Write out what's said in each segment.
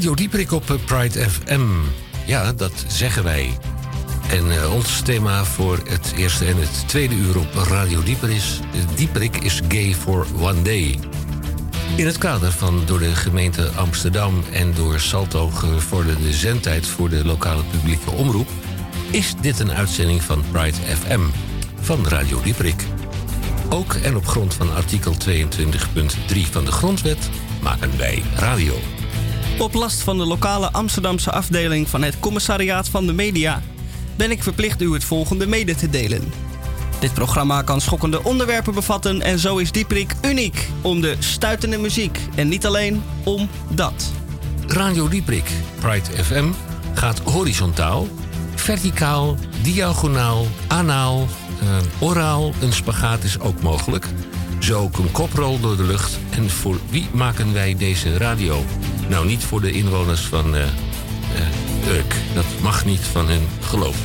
Radio Dieprik op Pride FM. Ja, dat zeggen wij. En uh, ons thema voor het eerste en het tweede uur op Radio Dieper is... Dieprik is gay for one day. In het kader van door de gemeente Amsterdam en door Salto gevorderde zendtijd voor de lokale publieke omroep... is dit een uitzending van Pride FM van Radio Dieprik. Ook en op grond van artikel 22.3 van de Grondwet maken wij radio. Op last van de lokale Amsterdamse afdeling van het Commissariaat van de Media ben ik verplicht u het volgende mede te delen. Dit programma kan schokkende onderwerpen bevatten en zo is Dieprik uniek om de stuitende muziek en niet alleen om dat. Radio Dieprik, Pride FM, gaat horizontaal, verticaal, diagonaal, anaal, uh, oraal. Een spagaat is ook mogelijk. Zo ook een koprol door de lucht. En voor wie maken wij deze radio? Nou, niet voor de inwoners van uh, Urk. Dat mag niet van hun geloof.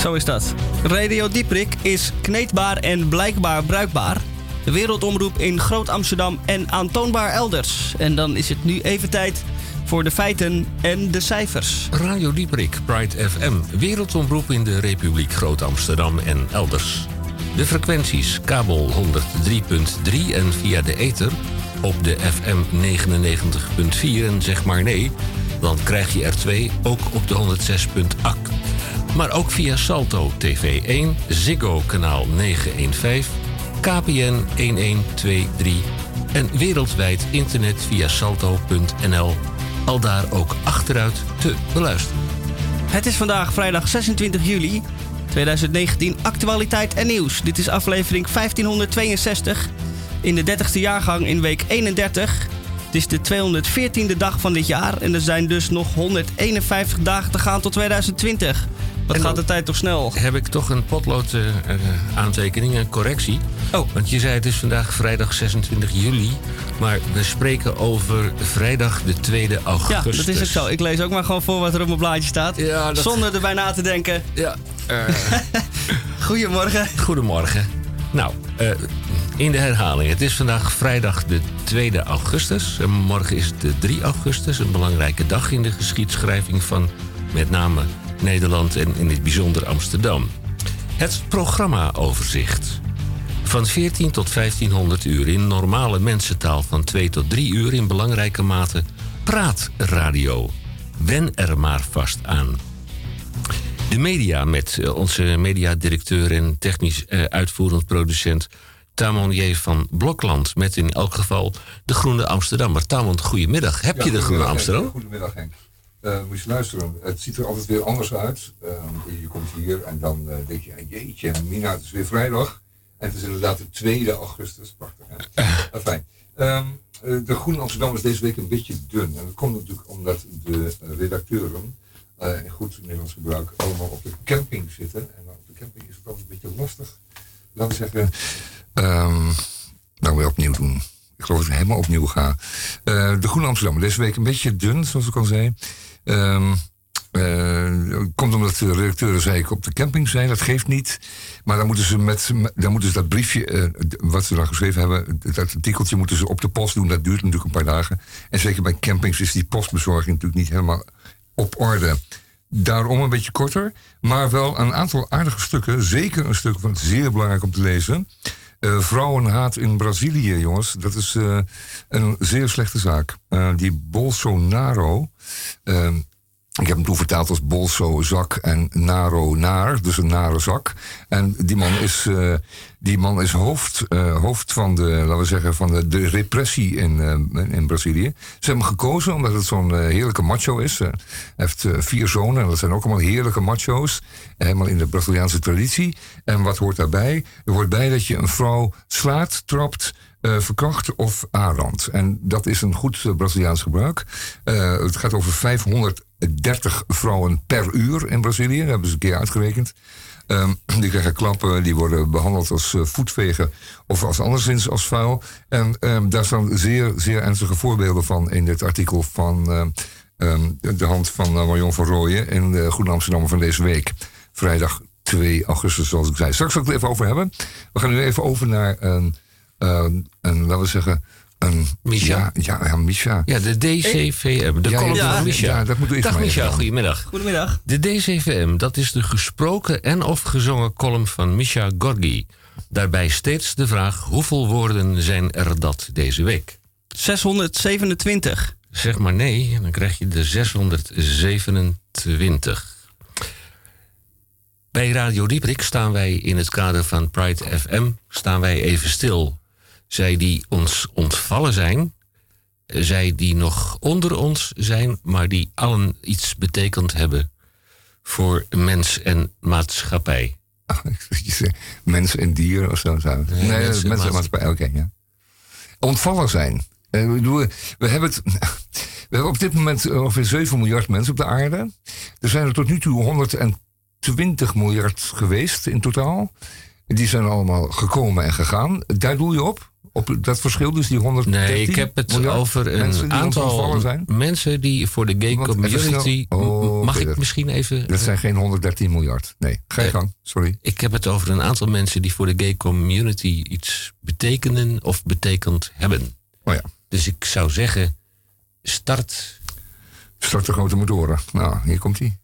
Zo is dat. Radio Dieprik is kneedbaar en blijkbaar bruikbaar. De wereldomroep in Groot Amsterdam en aantoonbaar elders. En dan is het nu even tijd voor de feiten en de cijfers. Radio Dieprik, Pride FM, wereldomroep in de Republiek Groot Amsterdam en elders. De frequenties kabel 103.3 en via de ether op de FM 99.4 en zeg maar nee, dan krijg je er twee ook op de 106.8. Maar ook via Salto TV1, Ziggo kanaal 915, KPN 1123 en wereldwijd internet via salto.nl. Al daar ook achteruit te beluisteren. Het is vandaag vrijdag 26 juli 2019, actualiteit en nieuws. Dit is aflevering 1562 in de 30ste jaargang in week 31. Het is de 214e dag van dit jaar en er zijn dus nog 151 dagen te gaan tot 2020. Wat gaat de tijd toch snel? Heb ik toch een potlood uh, aantekening, een correctie. Oh. Want je zei het is vandaag vrijdag 26 juli. Maar we spreken over vrijdag de 2e augustus. Ja, dat is ook zo. Ik lees ook maar gewoon voor wat er op mijn blaadje staat. Ja, dat... Zonder erbij na te denken. Ja. Uh... Goedemorgen. Goedemorgen. Nou, uh, in de herhaling. Het is vandaag vrijdag de 2 augustus. En morgen is het de 3 augustus. Een belangrijke dag in de geschiedschrijving van met name Nederland en in het bijzonder Amsterdam. Het programmaoverzicht. Van 14 tot 1500 uur in normale mensentaal van 2 tot 3 uur in belangrijke mate praatradio. Wen er maar vast aan. De media met onze mediadirecteur en technisch uh, uitvoerend producent Tamon J. van Blokland. Met in elk geval de Groene Amsterdammer. Tamon, goedemiddag. Heb ja, je de Groene Henk. Amsterdam? Goedemiddag Henk. Uh, moet je luisteren, het ziet er altijd weer anders uit. Uh, je komt hier en dan denk je, jeetje, Mina, het is weer vrijdag. En het is inderdaad de 2 augustus. Prachtig, hè? Uh, fijn. Um, de Groene Amsterdam is deze week een beetje dun. En dat komt natuurlijk omdat de redacteuren, in goed Nederlands gebruik, allemaal op de camping zitten. En op de camping is het altijd een beetje lastig. Laten we zeggen, um, nou weer opnieuw doen. Ik geloof dat ik helemaal opnieuw ga. Uh, de Groene Amsterdam, deze week een beetje dun, zoals ik al zei. Um, uh, komt omdat de redacteuren, zei ik, op de camping zijn. Dat geeft niet. Maar dan moeten ze, met, dan moeten ze dat briefje, uh, wat ze dan geschreven hebben, dat artikeltje moeten ze op de post doen. Dat duurt natuurlijk een paar dagen. En zeker bij campings is die postbezorging natuurlijk niet helemaal op orde. Daarom een beetje korter, maar wel een aantal aardige stukken. Zeker een stuk van zeer belangrijk om te lezen. Uh, vrouwenhaat in Brazilië, jongens. Dat is uh, een zeer slechte zaak. Uh, die Bolsonaro. Ik heb hem toen vertaald als Bolso zak en Naro naar. Dus een nare zak. En die man is, die man is hoofd, hoofd van, de, laten we zeggen, van de, repressie in, in Brazilië. Ze hebben hem gekozen omdat het zo'n heerlijke macho is. Hij heeft vier zonen en dat zijn ook allemaal heerlijke macho's. Helemaal in de Braziliaanse traditie. En wat hoort daarbij? Er hoort bij dat je een vrouw slaat, trapt, uh, verkracht of aanrandt. En dat is een goed Braziliaans gebruik. Het gaat over 530 vrouwen per uur in Brazilië. Dat hebben ze een keer uitgerekend. Um, die krijgen klappen, die worden behandeld als uh, voetvegen of als anderszins als vuil. En um, daar staan zeer, zeer ernstige voorbeelden van in dit artikel van um, de hand van uh, Marion van Rooyen in de Goede Amsterdam van deze week. Vrijdag 2 augustus, zoals ik zei. Straks zal ik het even over hebben. We gaan nu even over naar een, een laten we zeggen, Een, Misha. Ja, ja, ja, Misha. Ja, de DCVM, de Ja, column ja, van Misha. ja, dat moet u eerst Dag Misha, goedemiddag. Goedemiddag. De DCVM, dat is de gesproken en of gezongen column van Misha Gorgi. Daarbij steeds de vraag, hoeveel woorden zijn er dat deze week? 627. Zeg maar nee, en dan krijg je de 627. Bij Radio Dieprik staan wij in het kader van Pride FM staan wij even stil. Zij die ons ontvallen zijn, zij die nog onder ons zijn, maar die allen iets betekend hebben voor mens en maatschappij. Zegt Mensen en dieren of zo. zo. Nee, mensen mensen, en mensen en maatschappij. Oké, ja. Ontvallen zijn. Eh, we, hebben het, we hebben op dit moment ongeveer 7 miljard mensen op de aarde. Er zijn er tot nu toe 120 miljard geweest in totaal. Die zijn allemaal gekomen en gegaan. Daar doe je op? Op dat verschil, dus die 113 Nee, ik heb het over een aantal zijn? mensen die voor de gay Want community. Oh, Mag ik misschien even. Dat zijn geen 113 miljard. Nee, ga je gang. Sorry. Ik heb het over een aantal mensen die voor de gay community iets betekenen of betekend hebben. Oh ja, Dus ik zou zeggen, start. start de grote motoren. Nou, hier komt hij.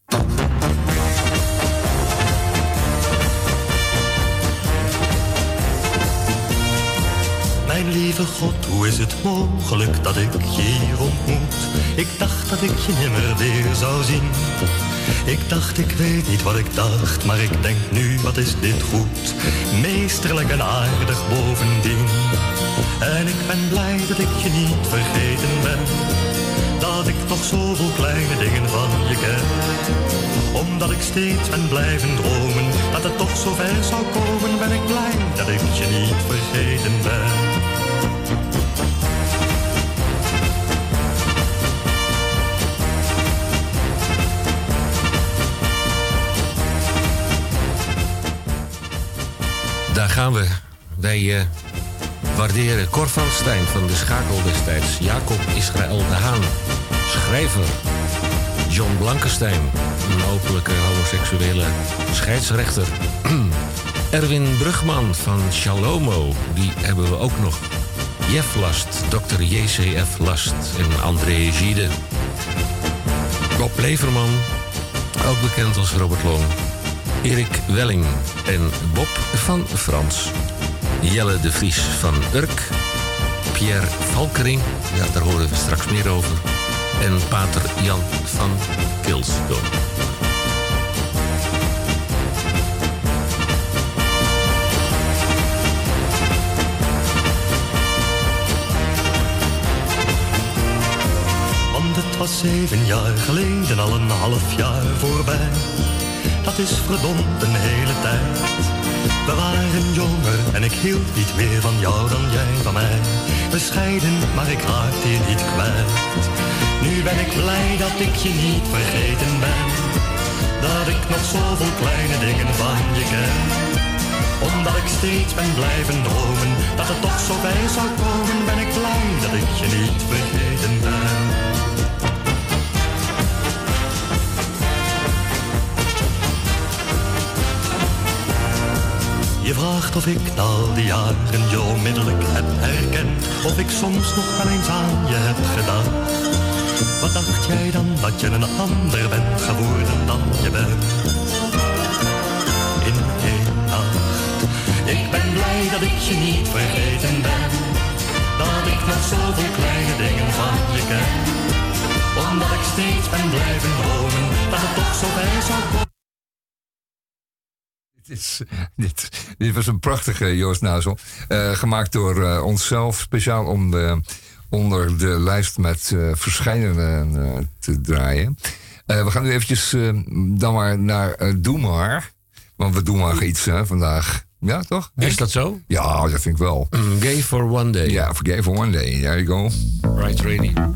Mijn lieve God, hoe is het mogelijk dat ik je hier ontmoet? Ik dacht dat ik je nimmer weer zou zien. Ik dacht, ik weet niet wat ik dacht, maar ik denk nu, wat is dit goed? Meesterlijk en aardig bovendien. En ik ben blij dat ik je niet vergeten ben. Dat ik nog zoveel kleine dingen van je ken omdat ik steeds ben blijven dromen Dat het toch zo ver zou komen Ben ik blij dat ik je niet vergeten ben gaan we. Wij eh, waarderen Cor van Stijn van de Schakel destijds. Jacob Israël de Haan, schrijver. John Blankenstein, een openlijke homoseksuele scheidsrechter. Erwin Brugman van Shalomo, die hebben we ook nog. Jeff Last, Dr. JCF Last en André Gide. Bob Leverman, ook bekend als Robert Long. Erik Welling en Bob van Frans. Jelle de Vries van Urk. Pierre Valkering, ja, daar horen we straks meer over. En pater Jan van Kilsdorp. Want het was zeven jaar geleden al een half jaar voorbij Dat is verdomd een hele tijd. We waren jonger en ik hield niet meer van jou dan jij van mij. Bescheiden, maar ik raakte je niet kwijt. Nu ben ik blij dat ik je niet vergeten ben. Dat ik nog zoveel kleine dingen van je ken. Omdat ik steeds ben blijven dromen Dat het toch zo bij zou komen Ben ik blij dat ik je niet vergeten ben Je vraagt of ik al die jaren je onmiddellijk heb herkend Of ik soms nog wel eens aan je heb gedacht Wat dacht jij dan dat je een ander bent geworden dan je bent? In één nacht. Ik ben blij dat ik je niet vergeten ben. Dat ik nog zoveel kleine dingen van je ken. Omdat ik steeds ben blijven dromen Dat het toch zo bij zou komen is, dit, dit was een prachtige Joost Nazel. eh, gemaakt door eh, onszelf, speciaal om de, onder de lijst met eh verschijnen eh, te draaien. Eh, we gaan nu eventjes eh, dan maar naar eh Doe Maar. Want we doen maar iets hè, vandaag. Ja, toch? Is dat zo? Ja, dat vind ik wel. Mm, Gay for one day. Ja, forget for one day. There you go. Right Radio.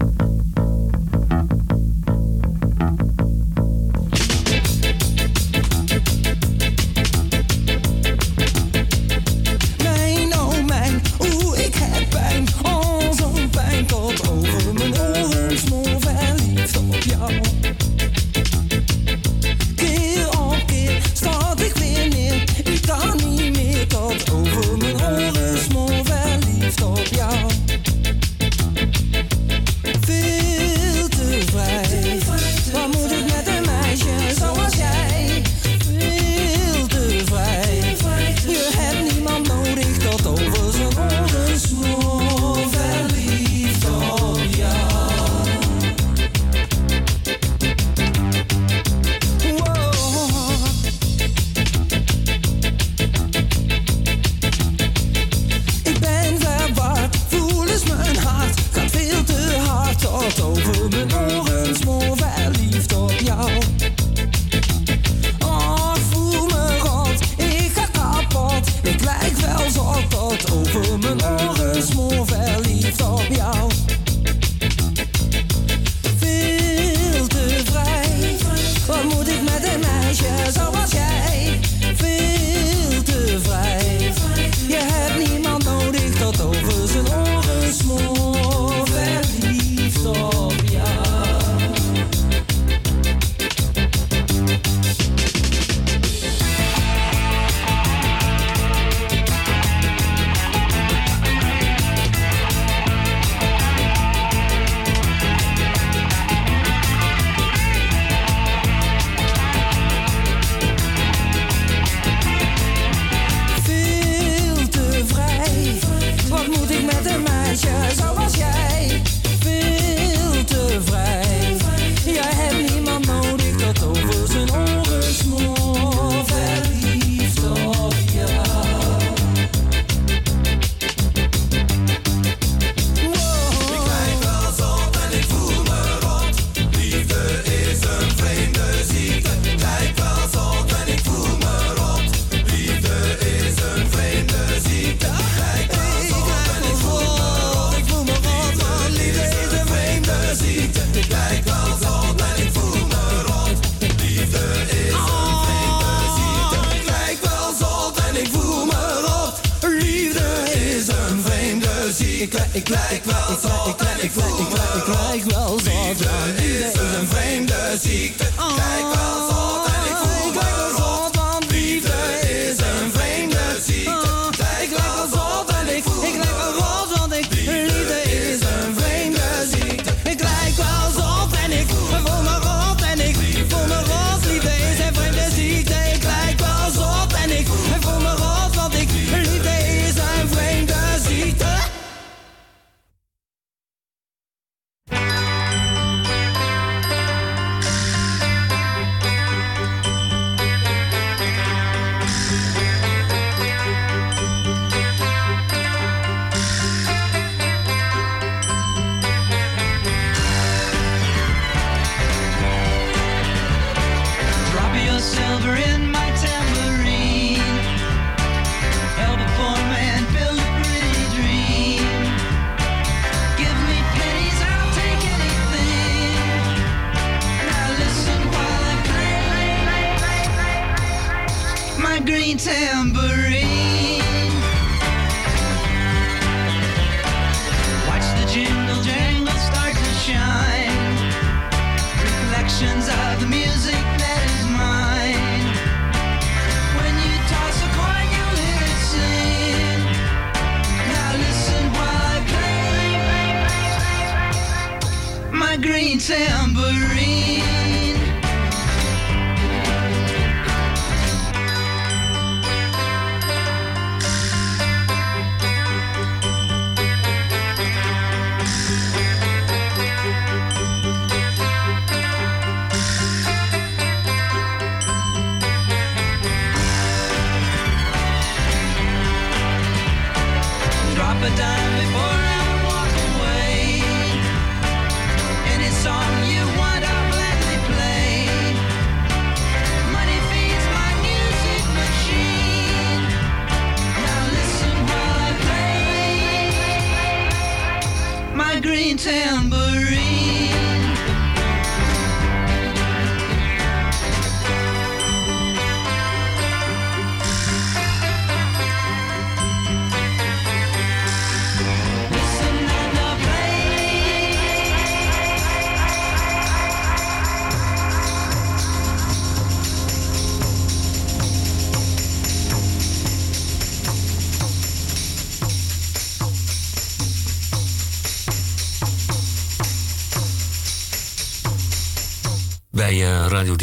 Green tambourine.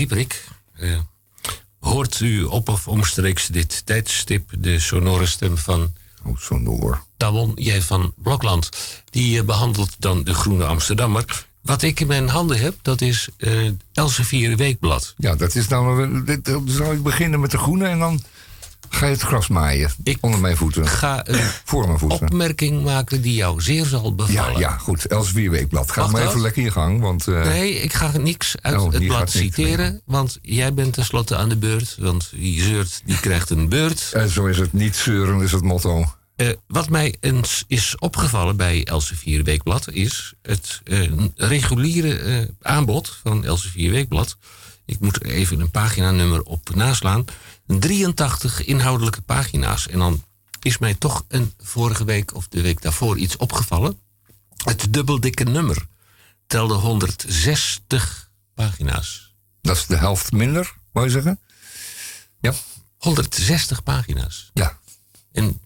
Dieperik eh, hoort u op of omstreeks dit tijdstip de sonore stem van Oh, sonor. Tawon J. van Blokland. Die eh, behandelt dan de Groene Amsterdammer. Wat ik in mijn handen heb, dat is eh Elsevier Weekblad. Ja, dat is dan. wel- dit- Dan zou ik beginnen met de groene en dan ga je het gras maaien. Ik onder mijn voeten. Ga een Voor mijn voeten. opmerking maken die jou zeer zal Ja, bevallen. ja, goed. Elsevier Weekblad. Ga maar even lekker in gang. Want eh, Nee, ik ga niks uit Oh, het blad niks citeren. Want jij bent tenslotte aan de beurt. Want wie zeurt, die krijgt een beurt. eh, zo is het. Niet zeuren is het motto. Eh, wat mij eens is opgevallen bij Elsevier Weekblad is het reguliere aanbod van Elsevier Weekblad. Ik moet er even een paginanummer op naslaan. 83 inhoudelijke pagina's. En dan is mij toch een vorige week of de week daarvoor iets opgevallen. Het dubbeldikke nummer telde 160 pagina's. Dat is de helft minder, wou je zeggen? Ja. 160 pagina's. Ja. En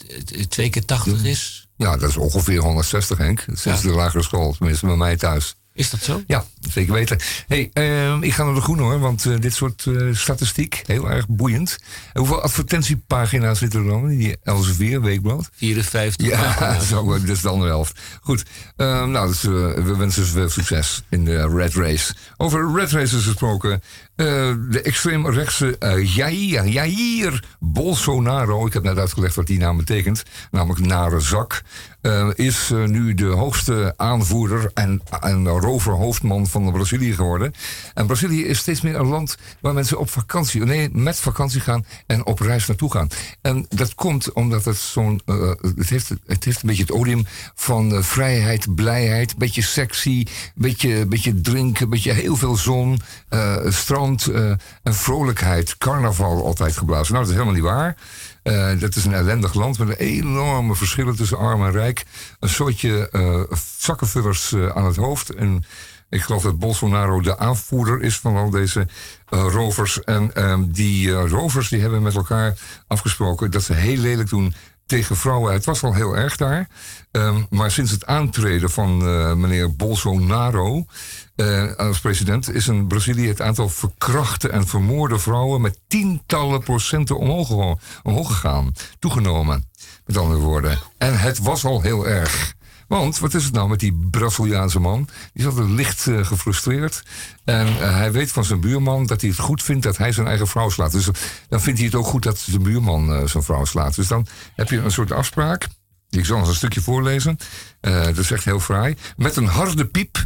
twee keer 80 is. Ja, dat is ongeveer 160, Henk. Sinds Ja. de lagere school, tenminste bij mij thuis. Is dat zo? Ja, zeker weten. hey, ehm, ik ga naar de groene hoor, want eh, dit soort eh, statistiek, heel erg boeiend. En hoeveel advertentiepagina's zitten er dan in die Elsevier Weekblad? 54 Ja, zo, dat is de andere helft. Goed, ehm, nou, dus, eh, we wensen ze veel succes in de Red Race. Over Red Races gesproken, eh, de extreemrechtse uh, Jair, Jair Bolsonaro, ik heb net uitgelegd wat die naam betekent, namelijk nare zak, eh, is nu de hoogste aanvoerder en, en roverhoofdman van Brazilië geworden. En Brazilië is steeds meer een land waar mensen op vakantie, nee, met vakantie gaan en op reis naartoe gaan. En dat komt omdat het zo'n, het, heeft, het heeft een beetje het odium van vrijheid, blijheid, beetje sexy, beetje, beetje drinken, beetje heel veel zon, eh, strand eh, en vrolijkheid, carnaval altijd geblazen. Nou, dat is helemaal niet waar. Eh, dat is een ellendig land met enorme verschillen tussen arm en rijk. Een soortje eh, zakkenvullers aan het hoofd. En ik geloof dat Bolsonaro de aanvoerder is van al deze rovers. En ehm, die rovers die hebben met elkaar afgesproken dat ze heel lelijk doen tegen vrouwen. Het was al heel erg daar. Ehm, maar sinds het aantreden van meneer Bolsonaro eh, als president is in Brazilië het aantal verkrachte en vermoorde vrouwen met tientallen procenten omhoog, gegaan. Toegenomen, met andere woorden. En het was al heel erg. Want wat is het nou met die Braziliaanse man? Die is altijd licht eh, gefrustreerd. En eh, hij weet van zijn buurman dat hij het goed vindt dat hij zijn eigen vrouw slaat. Dus dan vindt hij het ook goed dat zijn buurman zijn vrouw slaat. Dus dan heb je een soort afspraak. Ik zal eens een stukje voorlezen. Dat is echt heel fraai. Met een harde piep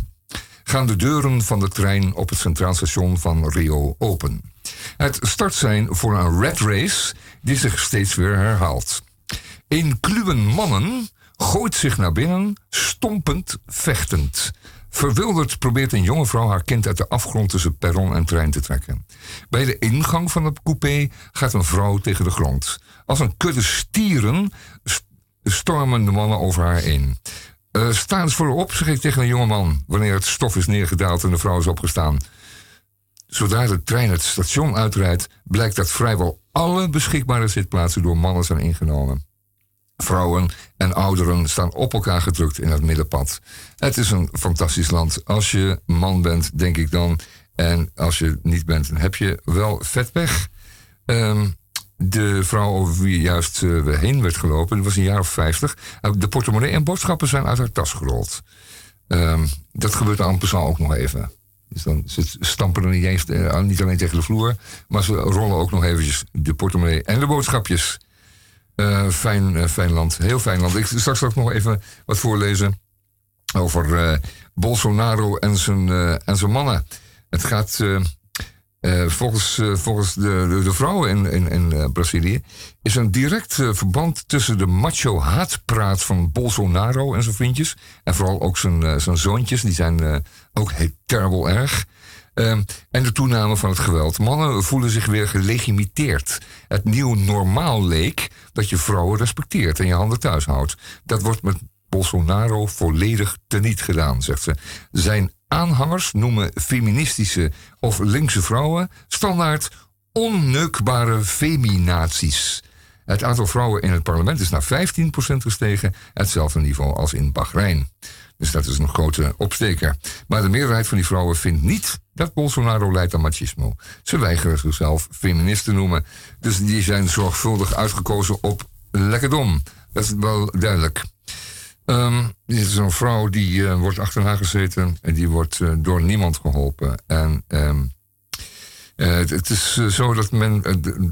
gaan de deuren van de trein op het Centraal Station van Rio open. Het start zijn voor een red race die zich steeds weer herhaalt. Een kluwen mannen gooit zich naar binnen, stompend, vechtend. Verwilderd probeert een jonge vrouw haar kind uit de afgrond tussen perron en trein te trekken. Bij de ingang van het coupé gaat een vrouw tegen de grond. Als een kudde stieren st- stormen de mannen over haar in. Eh, sta eens voorop, zeg ik tegen een jonge man, wanneer het stof is neergedaald en de vrouw is opgestaan. Zodra de trein het station uitrijdt, blijkt dat vrijwel alle beschikbare zitplaatsen door mannen zijn ingenomen. Vrouwen en ouderen staan op elkaar gedrukt in het middenpad. Het is een fantastisch land. Als je man bent, denk ik dan. En als je niet bent, dan heb je wel vet weg. Ehm, de vrouw over wie juist eh, heen werd gelopen, die was een jaar of vijftig. Eh, De portemonnee en boodschappen zijn uit haar tas gerold. Ehm, dat gebeurt aan Passant ook nog even. Dus dan ze stampen niet, eens, eh, niet alleen tegen de vloer, maar ze rollen ook nog eventjes de portemonnee en de boodschapjes. Fijn, eh, fijn land, heel fijn land. Ik straks ik nog even wat voorlezen over Bolsonaro en zijn, en zijn mannen. Het gaat eh, volgens, eh, volgens de, de, de vrouwen in, in, in eh, Brazilië... is een direct verband tussen de macho-haatpraat van Bolsonaro en zijn vriendjes... en vooral ook zijn, zijn zoontjes, die zijn ook heel terrible erg... Ehm, en de toename van het geweld. Mannen voelen zich weer gelegimiteerd. Het nieuw normaal leek dat je vrouwen respecteert en je handen thuis houdt. Dat wordt met Bolsonaro volledig teniet gedaan, zegt ze. Zijn aanhangers noemen feministische of linkse vrouwen standaard onneukbare feminaties. Het aantal vrouwen in het parlement is naar 15% gestegen, hetzelfde niveau als in Bahrein. Dus dat is een grote opsteker. Maar de meerderheid van die vrouwen vindt niet dat Bolsonaro leidt aan machismo. Ze weigeren zichzelf feminist te noemen. Dus die zijn zorgvuldig uitgekozen op lekkerdom. Dat is wel duidelijk. Ehm dit is een vrouw die eh, wordt achterna gezeten en die wordt eh, door niemand geholpen. En ehm, eh, het, is zo dat men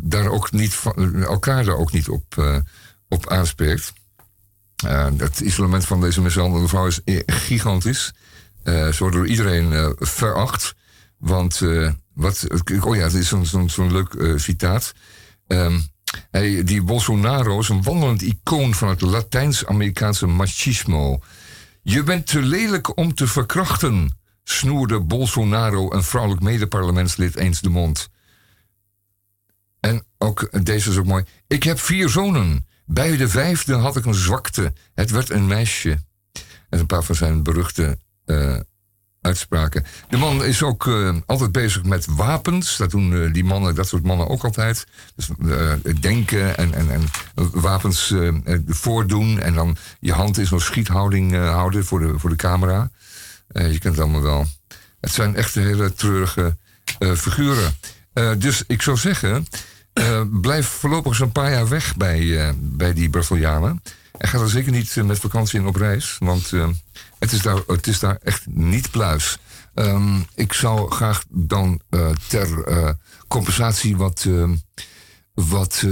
daar ook niet van- elkaar daar ook niet op, op aanspreekt. Het isolement van deze mishandelde vrouw is gigantisch. Ze wordt door iedereen veracht. Want, wat, oh ja, het is zo'n zo'n leuk citaat. Ehm, Die Bolsonaro is een wandelend icoon van het Latijns-Amerikaanse machismo. Je bent te lelijk om te verkrachten, snoerde Bolsonaro een vrouwelijk medeparlementslid eens de mond. En ook deze is ook mooi. Ik heb vier zonen. Bij de vijfde had ik een zwakte. Het werd een meisje. En een paar van zijn beruchte eh, uitspraken. De man is ook eh, altijd bezig met wapens. Dat doen eh, die mannen, dat soort mannen ook altijd. Dus eh, denken en, en, en wapens voordoen. En dan je hand in zo'n schiethouding houden voor de, voor de camera. Je kent het allemaal wel. Het zijn echt hele treurige figuren. Dus ik zou zeggen, blijf voorlopig eens een paar jaar weg bij, bij die Brazilianen. En ga er zeker niet met vakantie in op reis, want het, is daar, het is daar echt niet pluis. Ehm, ik zou graag dan eh, ter eh, compensatie wat, eh, wat,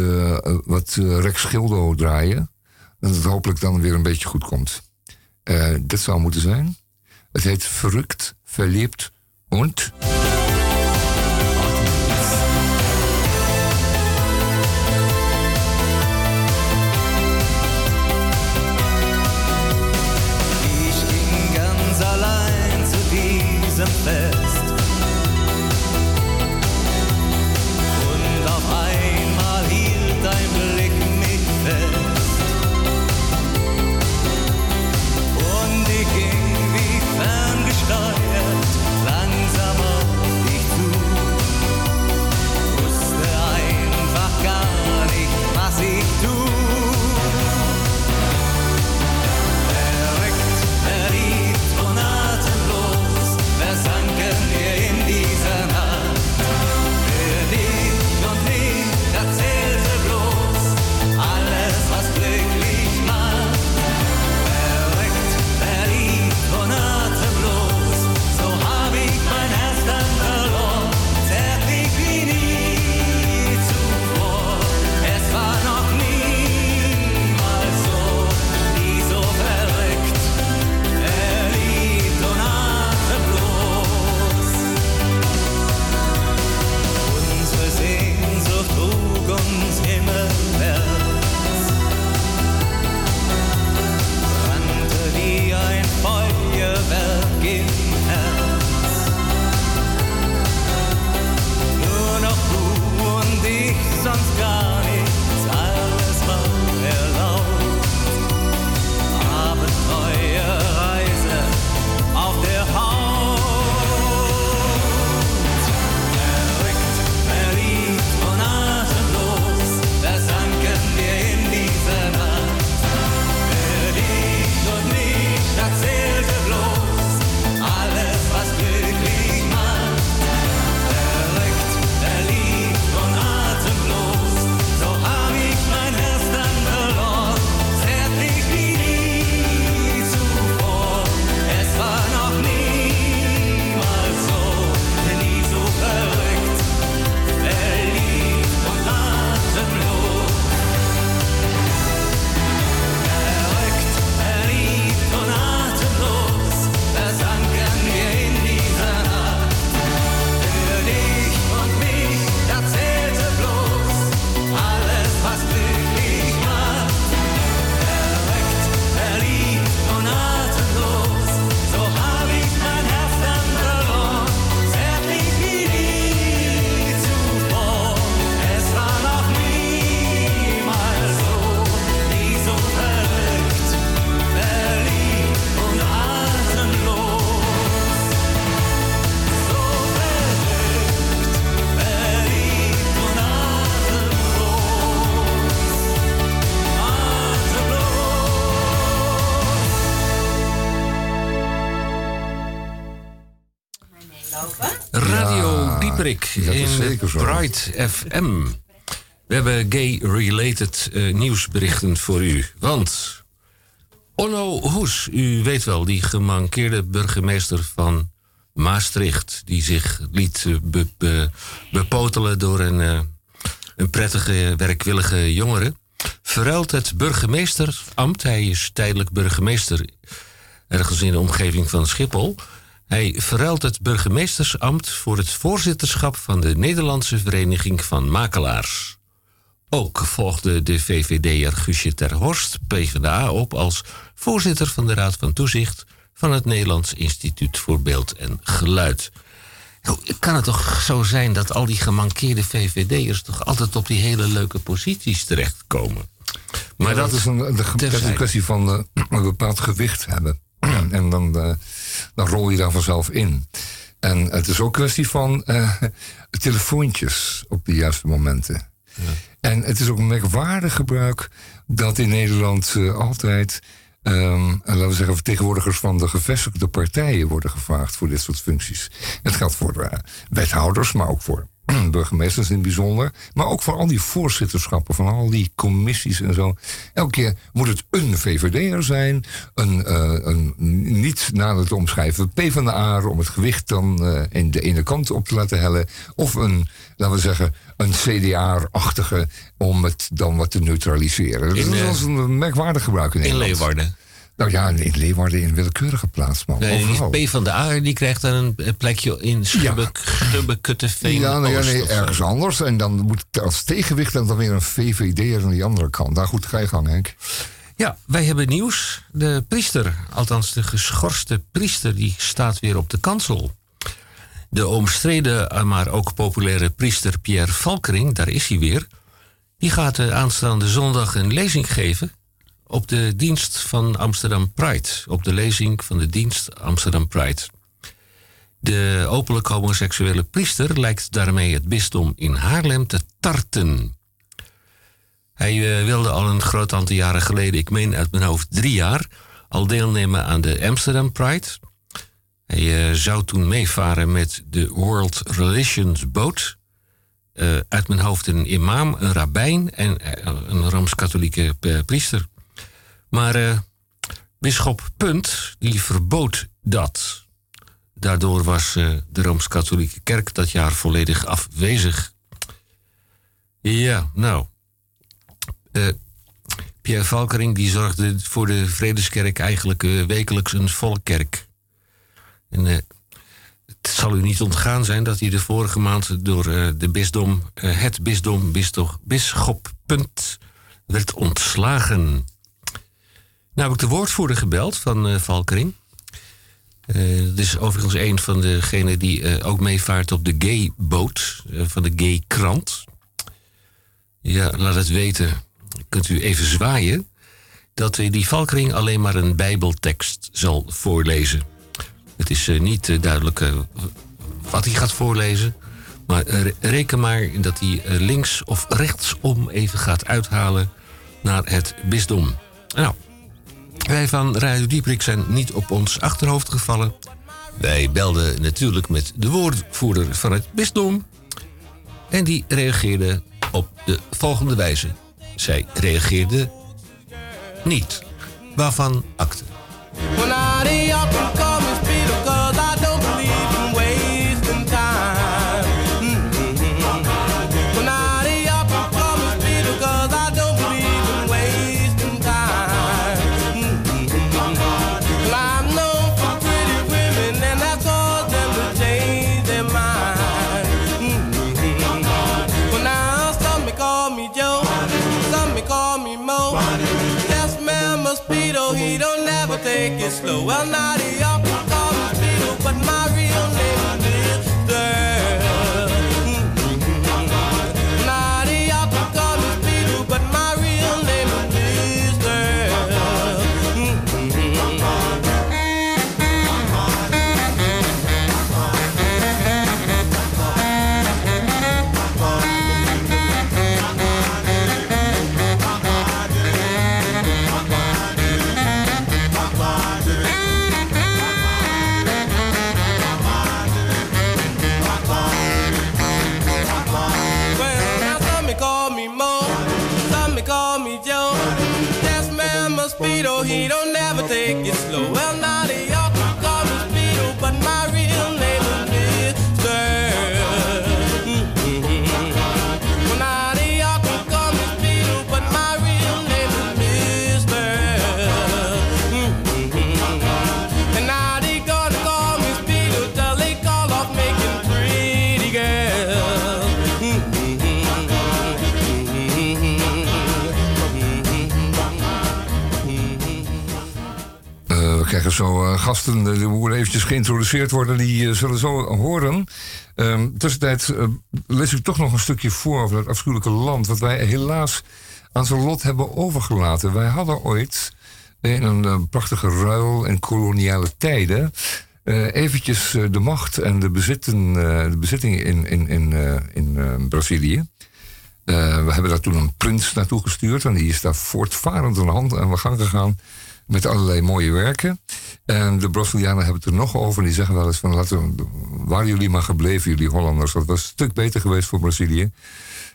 wat Rex Gildo draaien. Dat het hopelijk dan weer een beetje goed komt. Dit zou moeten zijn. Het heet Verrukt, Verlebt und... zeker zo. Bright FM. We hebben gay-related eh, nieuwsberichten voor u. Want Onno Hoes, u weet wel, die gemankeerde burgemeester van Maastricht... die zich liet eh, be- be- bepotelen door een, eh, een prettige, werkwillige jongere... verruilt het burgemeesterambt, hij is tijdelijk burgemeester ergens in de omgeving van Schiphol. Hij verruilt het burgemeestersambt voor het voorzitterschap van de Nederlandse Vereniging van Makelaars. Ook volgde de VVD'er Guusje ter Horst PvdA op als voorzitter van de Raad van Toezicht van het Nederlands Instituut voor Beeld en Geluid. Kan het toch zo zijn dat al die gemankeerde VVD'ers toch altijd op die hele leuke posities terechtkomen? Maar dat, is een, de, dat is een terzijde. kwestie van eh, een bepaald gewicht hebben. en dan, eh, dan rol je daar vanzelf in. En het is ook een kwestie van eh, telefoontjes op de juiste momenten. En het is ook een merkwaardig gebruik dat in Nederland eh, altijd, ehm, laten we zeggen, vertegenwoordigers van de gevestigde partijen worden gevraagd voor dit soort functies. Het geldt voor wethouders, maar ook voor burgemeesters in het bijzonder. Maar ook voor al die voorzitterschappen van al die commissies en zo. Elke keer moet het een VVD'er zijn, een, eh, een niet nader te omschrijven PvdA om het gewicht dan eh, in de ene kant op te laten hellen. Of een, laten we zeggen, een CDA-achtige om het dan wat te neutraliseren. In, dat eh, is een merkwaardig gebruik in In. Leeuwarden. Nou ja, in Leeuwarden in willekeurige plaats, man. Nee, die P van de A die krijgt dan een plekje in Schubbe, Schubbekutteveen Ja, nou ja, nee, ergens anders. En dan moet als tegenwicht dan, dan weer een VVD aan die andere kant. Daar goed, ga je gang, Henk. Ja, wij hebben nieuws. De priester, althans de geschorste priester, die staat weer op de kansel. De omstreden, eh, maar ook populaire priester Pierre Valkering, daar is hij weer. Die gaat de aanstaande zondag een lezing geven op de dienst van Amsterdam Pride. Op de lezing van de dienst Amsterdam Pride. De openlijk homoseksuele priester lijkt daarmee het bisdom in Haarlem te tarten. Hij eh, wilde al een groot aantal jaren geleden, ik meen uit mijn hoofd drie jaar, al deelnemen aan de Amsterdam Pride. Hij eh, zou toen meevaren met de World Relations Boot. Eh, uit mijn hoofd een imam, een rabbijn en een rooms-katholieke priester. Maar eh bisschop Punt, die verbood dat. Daardoor was eh, de rooms-katholieke kerk dat jaar volledig afwezig. Ja, nou. Eh, Pierre Valkering die zorgde voor de Vredeskerk eigenlijk wekelijks een volkkerk. En het zal u niet ontgaan zijn dat hij de vorige maand door de bisdom, het bisdom, bisdom, bisschop Punt werd ontslagen. Nou heb ik de woordvoerder gebeld van eh, Valkering. Eh dat is overigens een van degenen die eh, ook meevaart op de gay-boot eh, van de gay-krant. Ja, laat het weten. Kunt u even zwaaien dat die Valkering alleen maar een bijbeltekst zal voorlezen. Het is niet duidelijk wat hij gaat voorlezen. Maar re- reken maar dat hij links of rechtsom even gaat uithalen naar het bisdom. Nou, wij van Radio Dieprik zijn niet op ons achterhoofd gevallen. Wij belden natuurlijk met de woordvoerder van het bisdom. En die reageerde op de volgende wijze. Zij reageerde niet. Waarvan akte. slow. Well, not even. Zo eh, gasten, die moeten eventjes geïntroduceerd worden, die eh, zullen zo horen. Ehm tussentijd eh, lees ik toch nog een stukje voor over dat afschuwelijke land, wat wij helaas aan zijn lot hebben overgelaten. Wij hadden ooit in een prachtige ruil en koloniale tijden eh, eventjes de macht en de, bezitten, eh, de bezittingen in, in, in, in Brazilië. We hebben daar toen een prins naartoe gestuurd en die is daar voortvarend aan de hand aan de gang gegaan met allerlei mooie werken. En de Brazilianen hebben het er nog over. Die zeggen wel eens van, laten we, waren jullie maar gebleven, jullie Hollanders. Dat was een stuk beter geweest voor Brazilië.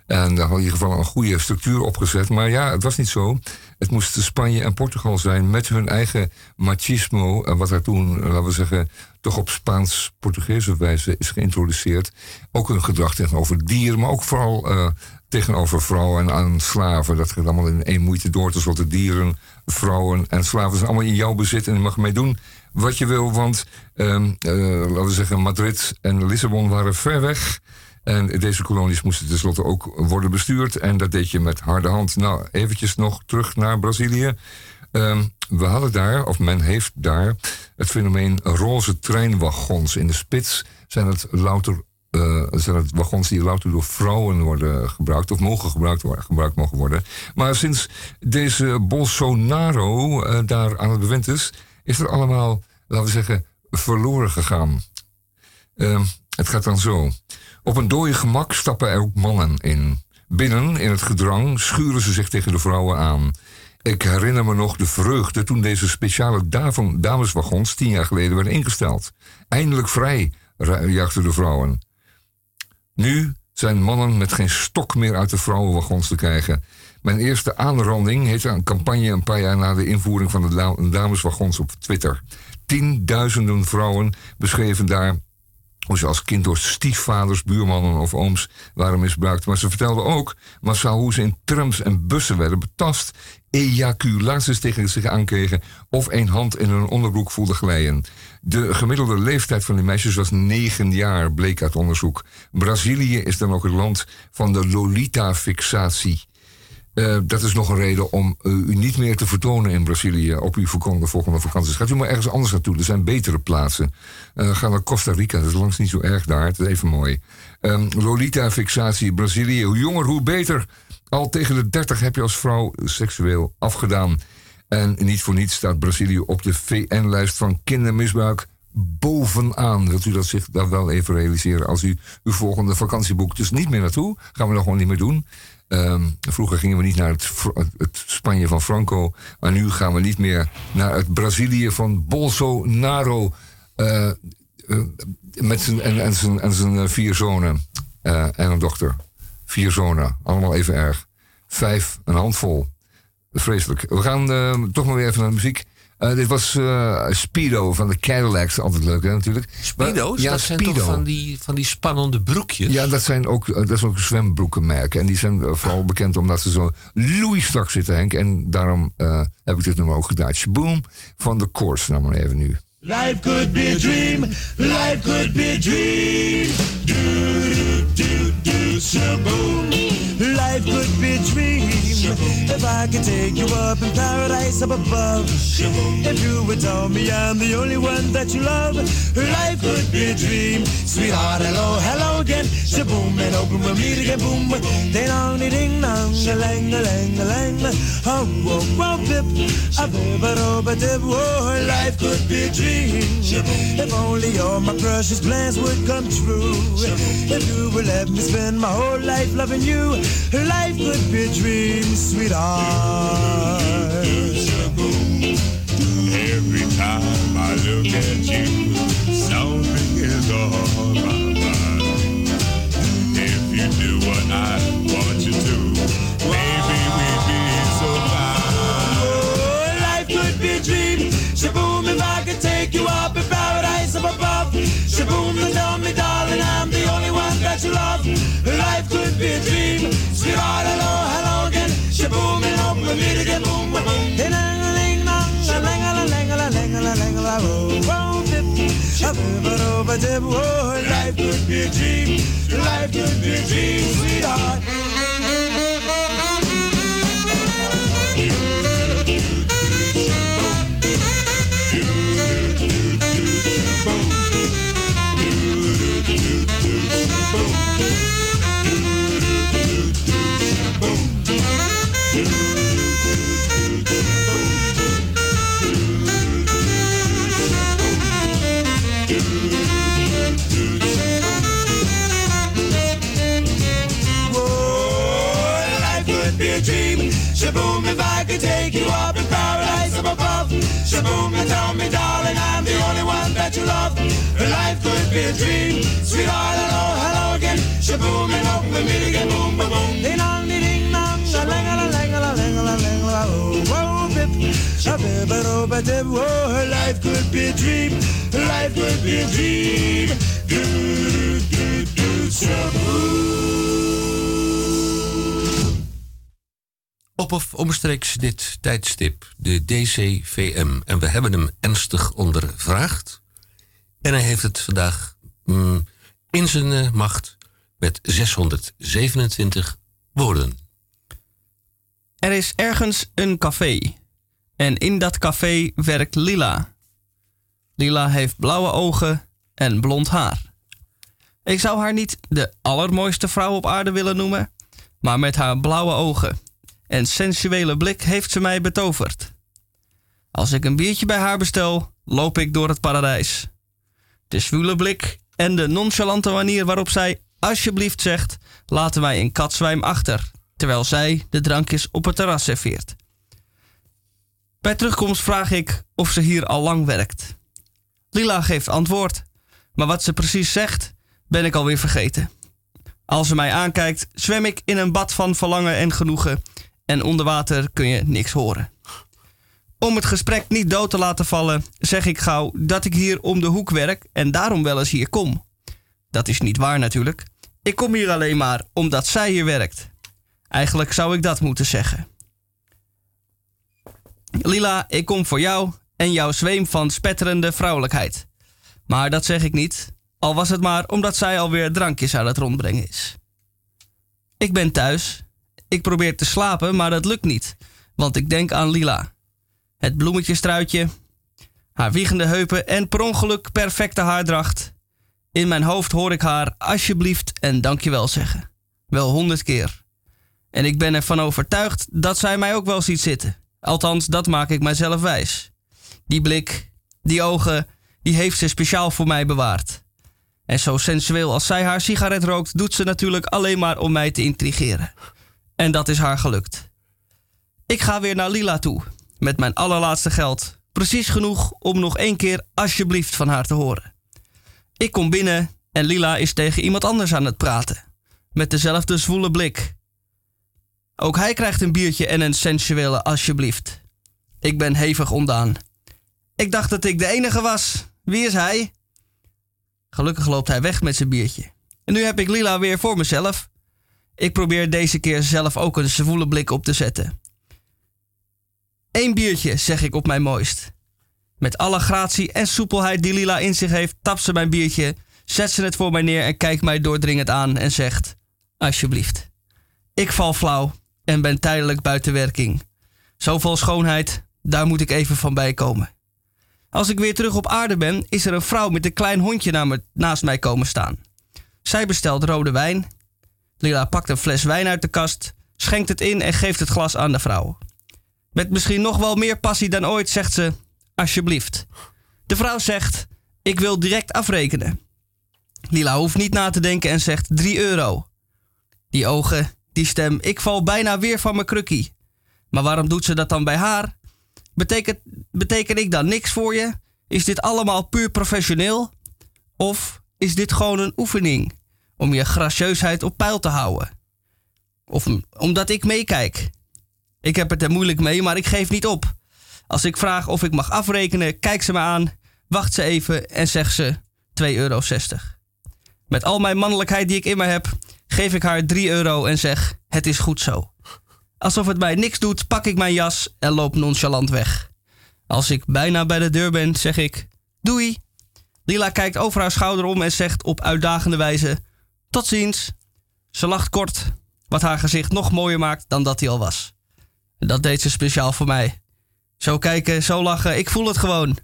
En daar hadden in ieder geval een goede structuur opgezet. Maar ja, het was niet zo. Het moest Spanje en Portugal zijn met hun eigen machismo. eh, Wat daar toen, laten we zeggen, toch op Spaans-Portugese wijze is geïntroduceerd. Ook een gedrag tegenover dieren, maar ook vooral eh, tegenover vrouwen en aan slaven. Dat gaat allemaal in één moeite door. Tenslotte dieren, vrouwen en slaven zijn allemaal in jouw bezit. En je mag mee doen wat je wil. Want, ehm, eh, laten we zeggen, Madrid en Lissabon waren ver weg. En deze kolonies moesten tenslotte ook worden bestuurd. En dat deed je met harde hand. Nou, eventjes nog terug naar Brazilië. Ehm, we hadden daar, of men heeft daar, het fenomeen roze treinwagons. In de spits zijn het louter eh, zijn het wagons die louter door vrouwen worden gebruikt, of mogen gebruikt, worden, mogen worden. Maar sinds deze Bolsonaro eh, daar aan het bewind is, is er allemaal, laten we zeggen, verloren gegaan. Ehm, het gaat dan zo. Op een dode gemak stappen er ook mannen in. Binnen, in het gedrang, schuren ze zich tegen de vrouwen aan. Ik herinner me nog de vreugde toen deze speciale dameswagons tien jaar geleden werden ingesteld. Eindelijk vrij, juichten de vrouwen. Nu zijn mannen met geen stok meer uit de vrouwenwagons te krijgen. Mijn eerste aanranding heette een campagne een paar jaar na de invoering van de da- dameswagons op Twitter. Tienduizenden vrouwen beschreven daar hoe ze als kind door stiefvaders, buurmannen of ooms waren misbruikt. Maar ze vertelden ook massaal hoe ze in trams en bussen werden betast, ejaculaties tegen zich aankregen of een hand in hun onderbroek voelden glijden. De gemiddelde leeftijd van die meisjes was negen jaar, bleek uit onderzoek. Brazilië is dan ook het land van de Lolita-fixatie. Eh, dat is nog een reden om eh, u niet meer te vertonen in Brazilië op uw volgende, volgende vakanties. Gaat u maar ergens anders naartoe. Er zijn betere plaatsen. Eh, ga naar Costa Rica. Dat is langs niet zo erg daar. Het is even mooi. Ehm, Lolita-fixatie, Brazilië. Hoe jonger, hoe beter. Al tegen de 30 heb je als vrouw seksueel afgedaan. En niet voor niets staat Brazilië op de VN-lijst van kindermisbruik bovenaan. Wilt u dat zich daar wel even realiseren als u uw volgende vakantie boekt? Dus niet meer naartoe. Gaan we dat gewoon niet meer doen. Ehm, vroeger gingen we niet naar het, het Spanje van Franco. Maar nu gaan we niet meer naar het Brazilië van Bolsonaro. eh, eh, met zijn, en, zijn, eh, vier zonen en een dochter. Vier zonen, allemaal even erg. Vijf, een handvol. Vreselijk. We gaan eh, toch maar weer even naar de muziek. Eh, dit was eh, Speedo van de Cadillacs. Altijd leuk, hè, natuurlijk. Speedo's? Ja, dat zijn Speedo. toch van die, van die spannende broekjes? Ja, dat zijn ook, dat is ook zwembroekenmerken. En die zijn vooral bekend omdat ze zo loeistrak zitten, Henk. En daarom eh, heb ik dit nummer ook gedaan. Shaboom van de Course. Nou maar even nu. Life could be a dream. Life could be a dream. Do do do do shaboom. Life could be a dream. If I could take you up in paradise up above. If you would tell me I'm the only one that you love. Life could be a dream. Sweetheart, hello, hello again. Shaboom and open we'll meet again. Boom. Ding dong, ding dong. Oh, oh, oh, a lang, a lang, a lang. Oh, whoa, whoa, bip. A bip, a do, a dip. Oh, life could be a dream. If only all my precious plans would come true. If you would let me spend my whole life loving you, life could be a dream, sweetheart. Every time I look at you, something is on my mind. If you do what I dream. Sweetheart, hello, again. Shaboom, and hope we meet again. Boom, boom, boom. Oh, life could be a dream. Life could be a dream, sweetheart. Shaboom, you tell me, darling, I'm the only one that you love. Her life could be a dream. Sweetheart, hello, hello again. Shaboom, and hope we meet again. Boom, boom, boom. Ding dong, ding dong. A ling a ling a ling a ling a oh, whoa, bip. A bip a do ba dip. Whoa, life could be a dream. Life could be a dream. Do, do, do, shaboom. Op of omstreeks dit tijdstip, de DCVM. En we hebben hem ernstig ondervraagd. En hij heeft het vandaag mm, in zijn eh, macht met 627 woorden. Er is ergens een café. En in dat café werkt Lila. Lila heeft blauwe ogen en blond haar. Ik zou haar niet de allermooiste vrouw op aarde willen noemen, maar met haar blauwe ogen en sensuele blik heeft ze mij betoverd. Als ik een biertje bij haar bestel, loop ik door het paradijs. De zwoele blik en de nonchalante manier waarop zij alsjeblieft zegt, laten wij een katzwijm achter, terwijl zij de drankjes op het terras serveert. Bij terugkomst vraag ik of ze hier al lang werkt. Lila geeft antwoord, maar wat ze precies zegt, ben ik alweer vergeten. Als ze mij aankijkt, zwem ik in een bad van verlangen en genoegen en onder water kun je niks horen. Om het gesprek niet dood te laten vallen, zeg ik gauw dat ik hier om de hoek werk en daarom wel eens hier kom. Dat is niet waar natuurlijk. Ik kom hier alleen maar omdat zij hier werkt. Eigenlijk zou ik dat moeten zeggen. Lila, ik kom voor jou en jouw zweem van spetterende vrouwelijkheid. Maar dat zeg ik niet, al was het maar omdat zij alweer drankjes aan het rondbrengen is. Ik ben thuis. Ik probeer te slapen, maar dat lukt niet, want ik denk aan Lila. Het bloemetjestruitje, haar wiegende heupen en per ongeluk perfecte haardracht. In mijn hoofd hoor ik haar alsjeblieft en dankjewel zeggen. Wel honderd keer. En ik ben ervan overtuigd dat zij mij ook wel ziet zitten. Althans, dat maak ik mijzelf wijs. Die blik, die ogen, die heeft ze speciaal voor mij bewaard. En zo sensueel als zij haar sigaret rookt, doet ze natuurlijk alleen maar om mij te intrigeren. En dat is haar gelukt. Ik ga weer naar Lila toe, met mijn allerlaatste geld. Precies genoeg om nog één keer alsjeblieft van haar te horen. Ik kom binnen en Lila is tegen iemand anders aan het praten. Met dezelfde zwoele blik. Ook hij krijgt een biertje en een sensuele alsjeblieft. Ik ben hevig ondaan. Ik dacht dat ik de enige was. Wie is hij? Gelukkig loopt hij weg met zijn biertje. En nu heb ik Lila weer voor mezelf. Ik probeer deze keer zelf ook een zwoele blik op te zetten. Eén biertje, zeg ik op mijn mooist. Met alle gratie en soepelheid die Lila in zich heeft, tapt ze mijn biertje, zet ze het voor mij neer en kijkt mij doordringend aan en zegt: Alsjeblieft. Ik val flauw en ben tijdelijk buiten werking. Zoveel schoonheid, daar moet ik even van bijkomen. Als ik weer terug op aarde ben, is er een vrouw met een klein hondje naast mij komen staan. Zij bestelt rode wijn. Lila pakt een fles wijn uit de kast, schenkt het in en geeft het glas aan de vrouw. Met misschien nog wel meer passie dan ooit zegt ze: Alsjeblieft. De vrouw zegt: Ik wil direct afrekenen. Lila hoeft niet na te denken en zegt 3 euro. Die ogen, die stem, ik val bijna weer van mijn krukkie. Maar waarom doet ze dat dan bij haar? Betekent, beteken ik dan niks voor je? Is dit allemaal puur professioneel? Of is dit gewoon een oefening om je gracieusheid op peil te houden? Of omdat ik meekijk? Ik heb het er moeilijk mee, maar ik geef niet op. Als ik vraag of ik mag afrekenen, kijkt ze me aan, wacht ze even en zegt ze 2,60 euro. Met al mijn mannelijkheid die ik in me heb, geef ik haar 3 euro en zeg: Het is goed zo. Alsof het mij niks doet, pak ik mijn jas en loop nonchalant weg. Als ik bijna bij de deur ben, zeg ik: Doei. Lila kijkt over haar schouder om en zegt op uitdagende wijze: Tot ziens. Ze lacht kort, wat haar gezicht nog mooier maakt dan dat hij al was. Dat deed ze speciaal voor mij. Zo kijken, zo lachen, ik voel het gewoon.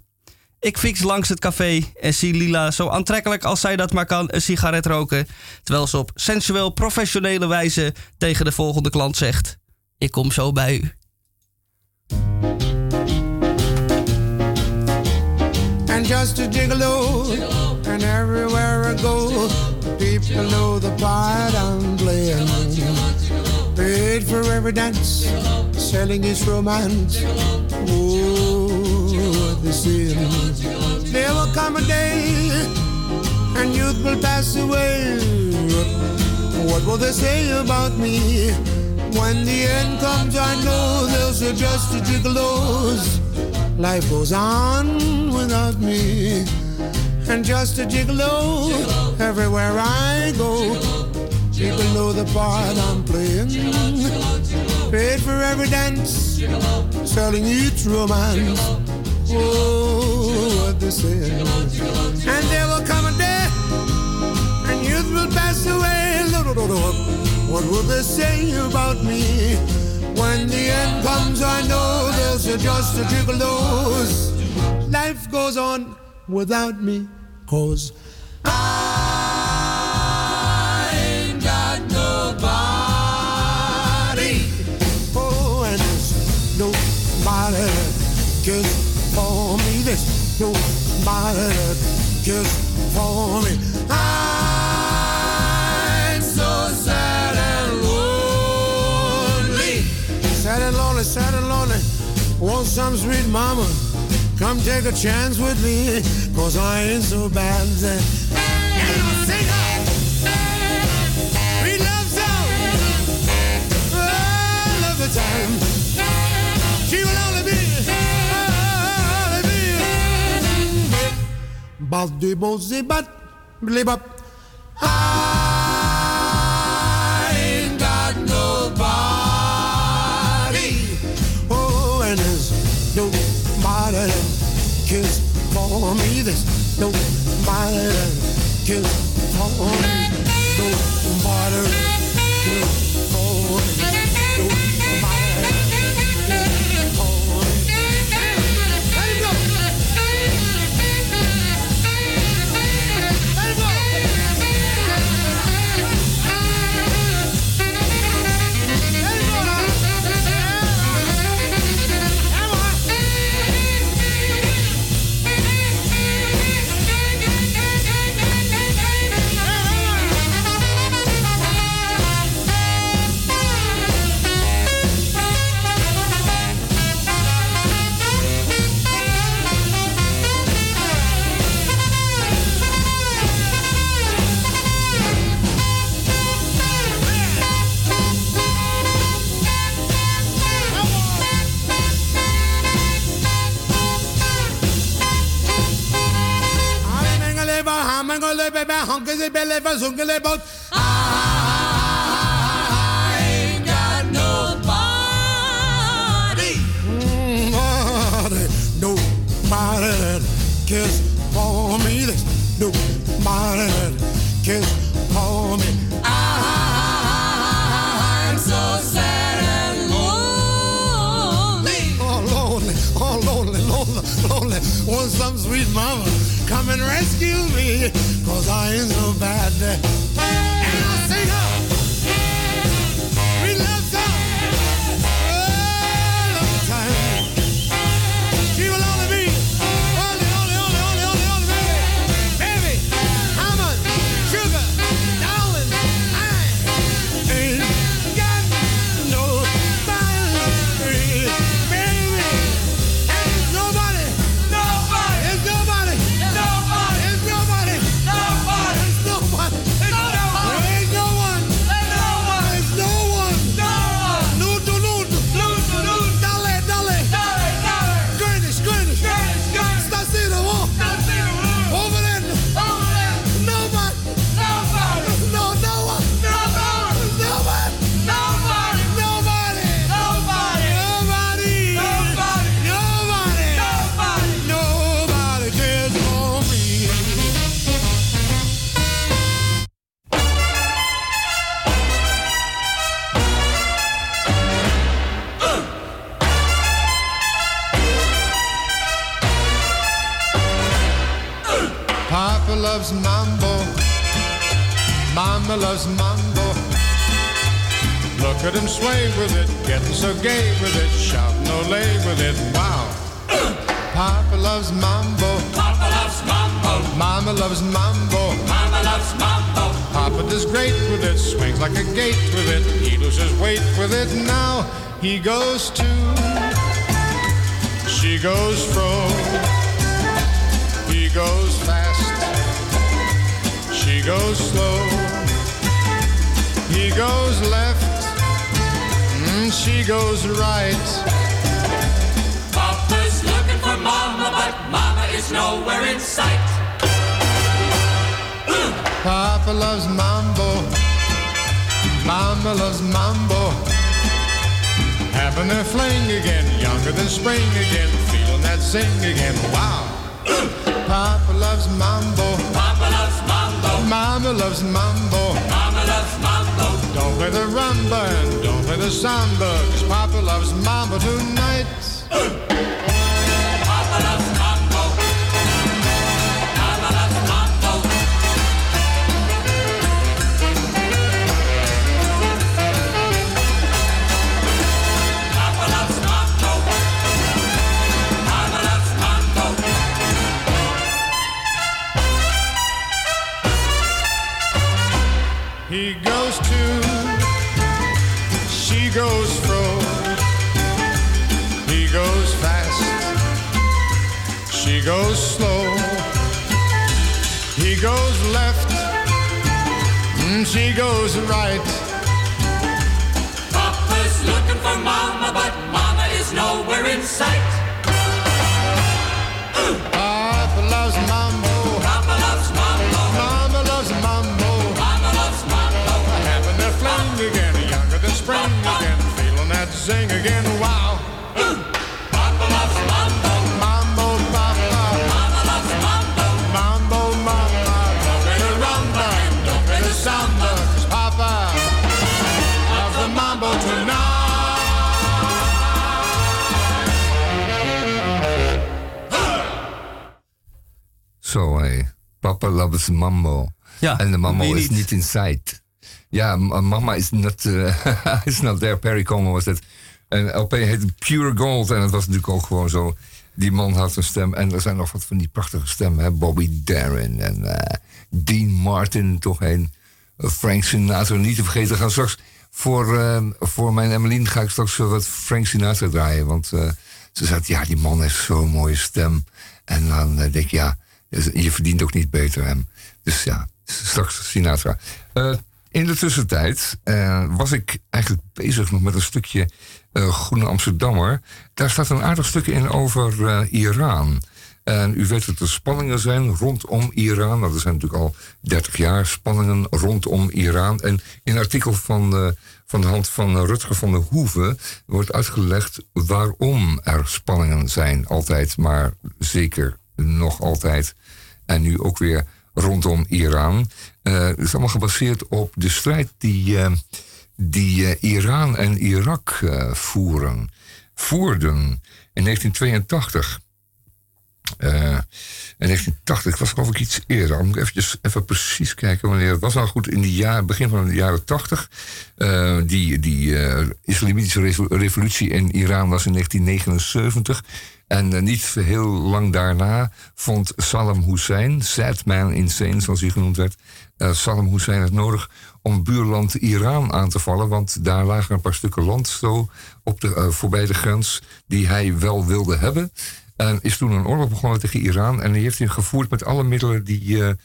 Ik fix langs het café en zie Lila zo aantrekkelijk als zij dat maar kan een sigaret roken. Terwijl ze op sensueel professionele wijze tegen de volgende klant zegt: Ik kom zo bij u. and just a gigolo. And everywhere I go, people know the part I'm playing. Paid for every dance, selling his romance. Oh, the sin. There will come a day, and youth will pass away. What will they say about me? When the end comes, I know they'll say just a gigolo's. Life goes on without me. And just a gigolo, everywhere I go. People know the part I'm playing. Paid for every dance, selling each romance. Oh, what they say. And there will come a day, and youth will pass away. What will they say about me? When the end comes, I know there's just a gigolo's. Life goes on without me, cause I ain't got nobody. Oh, and there's nobody cares for me. There's nobody cares for me. I'm so sad and lonely. Sad and lonely, sad and lonely. Want some sweet mama? Come take a chance with me, cause I ain't so bad. And I'll sing of the time. She will only be, only be. Up. I ain't got nobody. Oh, and there's nobody cares for me. There's nobody that cares for me. Nobody that I ain't got nobody. Nobody, nobody cares for me. There's nobody cares for me. I'm so sad and lonely. Oh, lonely, oh, lonely, lonely, lonely. Want some sweet mama come and rescue me, cause I ain't so bad. And I'll sing her Him sway with it, getting so gay with it, shouting ole with it. Wow. Papa loves mambo. Papa loves mambo. Mama loves mambo. Mama loves mambo. Papa does great with it, swings like a gate with it. He loses weight with it now. He goes to, she goes fro. He goes fast, she goes slow. He goes left, mm, she goes right. Papa's looking for Mama, but Mama is nowhere in sight. Papa loves mambo. Mama loves mambo. Having a fling again, younger than spring again, feeling that zing again. Wow. Papa loves mambo. Papa loves Mambo. Mama loves mambo. Mama loves Mambo. Don't play the rumba and don't play the samba, 'cause Papa loves mambo tonight. Papa loves Mambo. Mama Mambo. Mama loves Mambo. He goes she goes slow. He goes left, mm, she goes right. Papa's looking for Mama, but Mama is nowhere in sight. Papa loves mambo. Ja, en de mambo is niet? niet in sight. Ja, m- mama is not, eh, is not there. Perry Como was het. En LP heette Pure Gold. En het was natuurlijk ook gewoon zo. Die man had een stem. En er zijn nog wat van die prachtige stemmen. Hè? Bobby Darin en eh, Dean Martin toch heen. Eh, Frank Sinatra niet te vergeten. Gaan straks voor, eh, voor mijn Emmeline ga ik straks wat Frank Sinatra draaien. Want eh, ze zei, ja, die man heeft zo'n mooie stem. En dan eh, denk ik, ja, je verdient ook niet beter hem. Dus ja, straks Sinatra. Eh, in de tussentijd eh, was ik eigenlijk bezig nog met een stukje eh, Groene Amsterdammer. Daar staat een aardig stukje in over Iran. En u weet dat er spanningen zijn rondom Iran. Nou, er zijn natuurlijk al 30 jaar spanningen rondom Iran. En in een artikel van, eh, van de hand van Rutger van der Hoeven wordt uitgelegd waarom er spanningen zijn. Altijd, maar zeker nog altijd. En nu ook weer rondom Iran. Eh, het is allemaal gebaseerd op de strijd die, eh, die eh, Iran en Irak eh, voeren. Voerden in 1982. Eh, in 1980 was geloof ik iets eerder. Dan moet ik eventjes, even precies kijken wanneer het was. Nou goed, in de jaar, begin van de jaren 80. eh, die die eh, islamitische revo- revolutie in Iran was in 1979. En eh, niet heel lang daarna vond Saddam Hussein, sad man insane zoals hij genoemd werd, eh, Saddam Hussein het nodig om buurland Iran aan te vallen. Want daar lagen een paar stukken land zo op de, eh, voorbij de grens die hij wel wilde hebben. En is toen een oorlog begonnen tegen Iran. En die heeft hij gevoerd met alle middelen die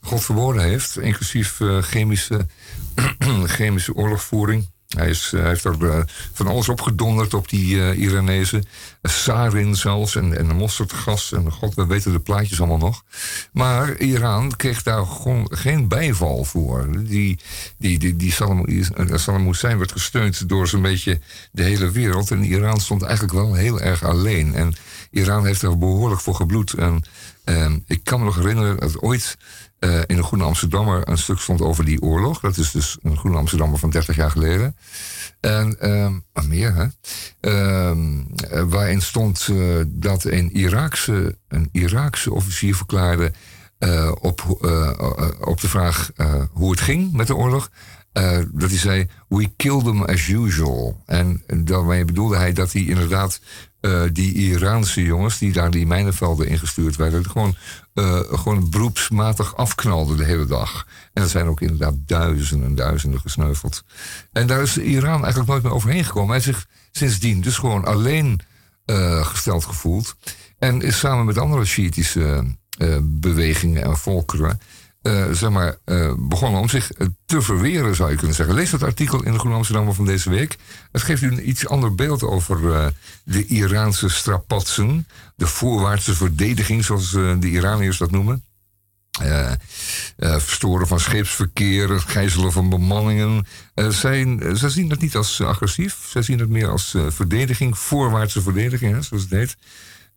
God verboden heeft. Inclusief chemische, chemische oorlogvoering. Hij, eh, heeft er eh, van alles opgedonderd op die eh Iranezen. Sarin zelfs en, en mosterdgas. En god, we weten de plaatjes allemaal nog. Maar Iran kreeg daar gewoon geen bijval voor. Die, die, die, die Hussein werd gesteund door zo'n beetje de hele wereld. En Iran stond eigenlijk wel heel erg alleen. En Iran heeft er behoorlijk voor gebloed. En eh, ik kan me nog herinneren dat ooit eh, in een Groene Amsterdammer een stuk stond over die oorlog. Dat is dus een Groene Amsterdammer van 30 jaar geleden. En maar meer, hè? Ehm, eh, waarin stond eh, dat een Iraakse, een Iraakse officier verklaarde eh, op, op de vraag hoe het ging met de oorlog. dat hij zei, we killed them as usual. En daarmee bedoelde hij dat hij inderdaad eh, die Iraanse jongens die daar die mijnenvelden ingestuurd werden, gewoon, eh, gewoon beroepsmatig afknalden de hele dag. En er zijn ook inderdaad duizenden en duizenden gesneuveld. En daar is Iran eigenlijk nooit meer overheen gekomen. Hij zich sindsdien dus gewoon alleen eh, gesteld gevoeld. En is samen met andere Shiïtische bewegingen en volkeren. Eh, zeg maar, eh, begonnen om zich eh, te verweren, zou je kunnen zeggen. Lees dat artikel in de Groene Amsterdammer van deze week. Het geeft u een iets ander beeld over de Iraanse strapatsen. De voorwaartse verdediging, zoals de Iraniërs dat noemen. Verstoren van scheepsverkeer, gijzelen van bemanningen. Eh, zij, zien dat niet als agressief, zij zien het meer als verdediging, voorwaartse verdediging, hè, zoals het.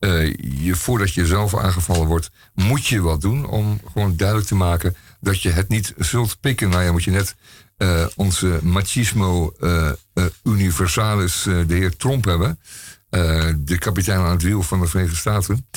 Eh, je, voordat je zelf aangevallen wordt, moet je wat doen om gewoon duidelijk te maken dat je het niet zult pikken. Nou ja, moet je net eh, onze machismo eh, universalis, de heer Trump hebben. De kapitein aan het wiel van de Verenigde Staten.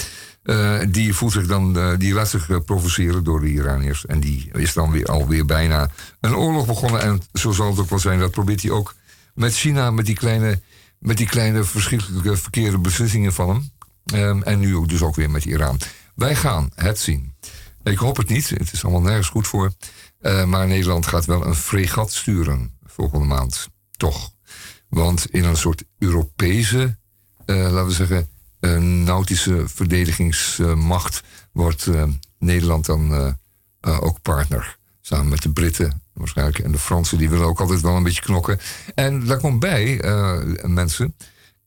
Die voelt zich dan, die laat zich provoceren door de Iraniërs. En die is dan weer alweer bijna een oorlog begonnen. En zo zal het ook wel zijn. Dat probeert hij ook met China, met die kleine, met die kleine verschrikkelijke verkeerde beslissingen van hem. Ehm, en nu dus ook weer met Iran. Wij gaan het zien. Ik hoop het niet. Het is allemaal nergens goed voor. Eh, maar Nederland gaat wel een fregat sturen volgende maand. Toch. Want in een soort Europese, eh, laten we zeggen, eh, nautische verdedigingsmacht wordt eh, Nederland dan ook partner. Samen met de Britten waarschijnlijk en de Fransen, die willen ook altijd wel een beetje knokken. En daar komt bij, mensen,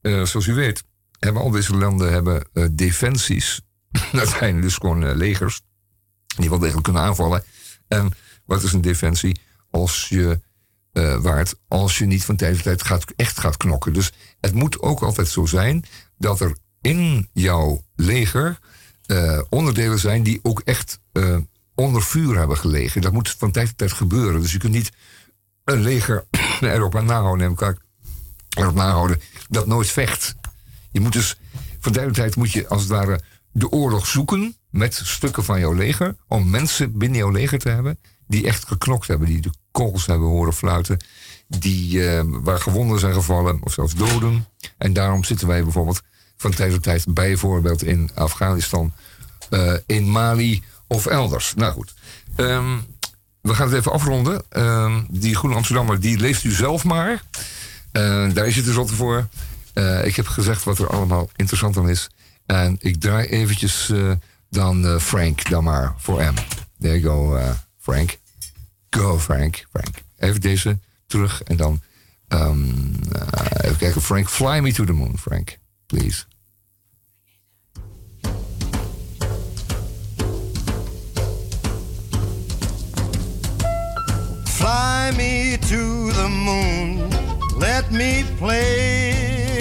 zoals u weet, hebben al deze landen hebben, eh, defensies. dat zijn dus gewoon eh, legers die wel degelijk kunnen aanvallen. En wat is een defensie? Als je eh, waard, als je niet van tijd tot tijd gaat, echt gaat knokken. Dus het moet ook altijd zo zijn dat er in jouw leger onderdelen zijn die ook echt onder vuur hebben gelegen. Dat moet van tijd tot tijd gebeuren. Dus je kunt niet een leger erop aan nahouden en elkaar erop nahouden dat nooit vecht. Je moet dus tot tijd moet je als het ware de oorlog zoeken met stukken van jouw leger om mensen binnen jouw leger te hebben die echt geknokt hebben, die de kogels hebben horen fluiten, die eh, waar gewonden zijn gevallen of zelfs doden. En daarom zitten wij bijvoorbeeld van tijd tot tijd bijvoorbeeld in Afghanistan, eh, in Mali of elders. Nou goed. Ehm, we gaan het even afronden. Ehm, die Groene Amsterdammer, die leest u zelf maar. Eh, daar is het dus altijd voor. Eh, ik heb gezegd wat er allemaal interessant aan is. En ik draai eventjes eh, dan eh, Frank dan maar voor M. There you go, Frank. Go, Frank. Frank. Even deze terug en dan... ehm, eh, even kijken, Frank. Fly me to the moon, Frank. Please. Fly me to the moon, let me play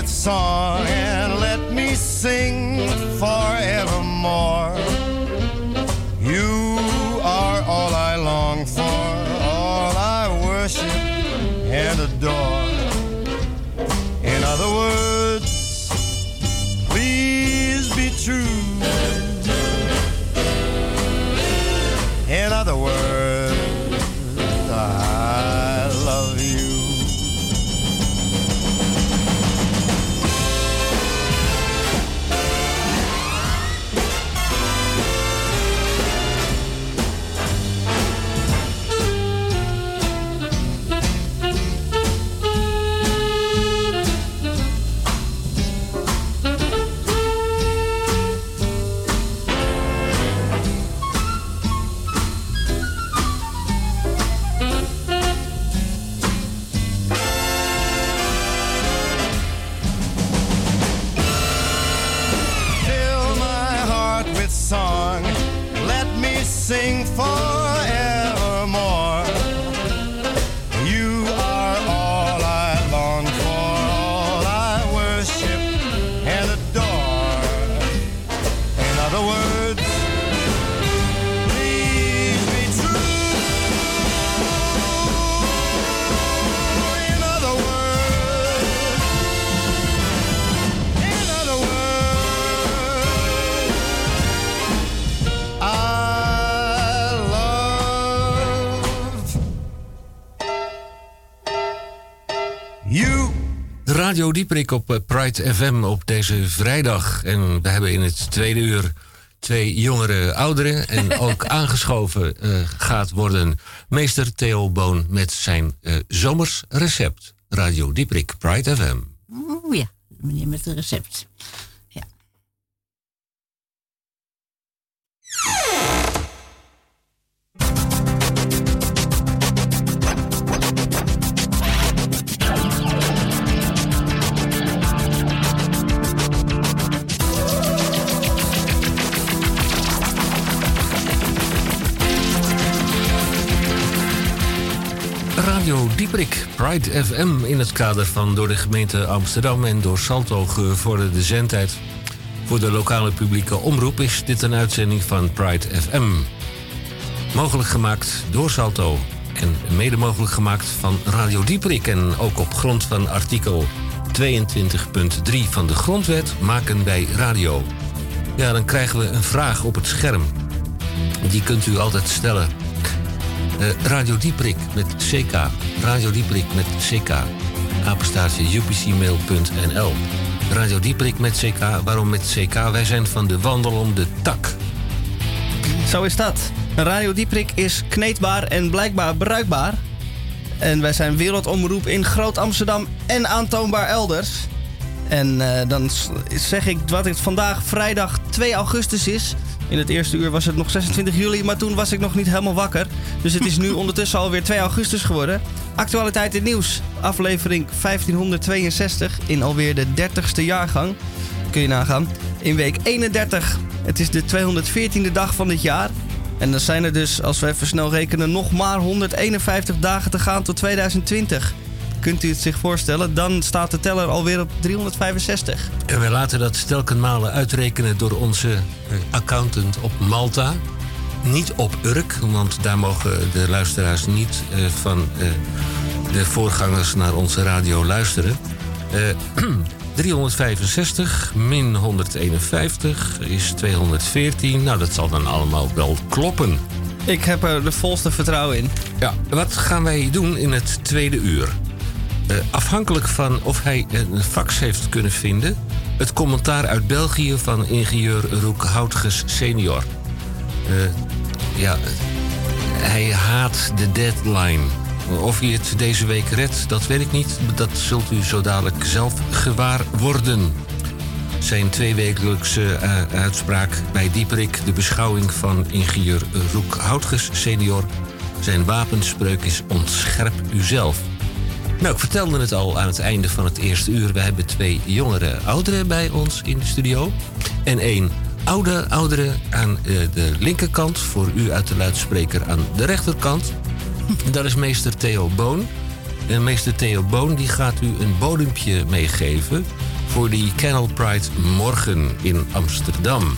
With song and let me sing forevermore. Radio Dieperik op eh, Pride FM op deze vrijdag. En we hebben in het tweede uur twee jongere ouderen. En ook aangeschoven eh, gaat worden meester Theo Boon met zijn eh, zomers recept. Radio Dieperik, Pride FM. Oeh ja, meneer met het recept. Dieperik, Pride FM in het kader van door de gemeente Amsterdam en door Salto gevorderde zendtijd. Voor de lokale publieke omroep is dit een uitzending van Pride FM. Mogelijk gemaakt door Salto en mede mogelijk gemaakt van Radio Dieperik. En ook op grond van artikel 22.3 van de Grondwet maken wij radio. Ja, dan krijgen we een vraag op het scherm. Die kunt u altijd stellen. Eh, Radio Dieprik met CK. Radio Dieprik met CK. Apenstaartje upcmail.nl. Radio Dieprik met CK. Waarom met CK? Wij zijn van de Wandel om de Tak. Zo is dat. Radio Dieprik is kneedbaar en blijkbaar bruikbaar. En wij zijn wereldomroep in Groot Amsterdam en aantoonbaar elders. En eh, dan zeg ik wat het vandaag vrijdag 2 augustus is. In het eerste uur was het nog 26 juli, maar toen was ik nog niet helemaal wakker. Dus het is nu ondertussen alweer 2 augustus geworden. Actualiteit in nieuws. Aflevering 1562 in alweer de 30ste jaargang. Kun je nagaan. In week 31. Het is de 214e dag van dit jaar. En dan zijn er dus, als we even snel rekenen, nog maar 151 dagen te gaan tot 2020. Kunt u het zich voorstellen? Dan staat de teller alweer op 365. En wij laten dat stelkenmalen uitrekenen door onze eh, accountant op Malta. Niet op Urk, want daar mogen de luisteraars niet eh, van eh, de voorgangers naar onze radio luisteren. Eh, 365 min 151 is 214. Nou, dat zal dan allemaal wel kloppen. Ik heb er de volste vertrouwen in. Ja, wat gaan wij doen in het tweede uur? Eh, afhankelijk van of hij een fax heeft kunnen vinden... het commentaar uit België van ingenieur Roek Houtges senior. Eh, ja, hij haat de deadline. Of hij het deze week redt, dat weet ik niet. Dat zult u zo dadelijk zelf gewaar worden. Zijn tweewekelijkse eh, uitspraak bij Dieperik... de beschouwing van ingenieur Roek Houtges senior... zijn wapenspreuk is ontscherp uzelf. Nou, ik vertelde het al aan het einde van het eerste uur. We hebben twee jongere ouderen bij ons in de studio. En één oude oudere aan eh, de linkerkant. Voor u uit de luidspreker aan de rechterkant. Dat is meester Theo Boon. En meester Theo Boon die gaat u een bodempje meegeven... voor die Canal Pride morgen in Amsterdam.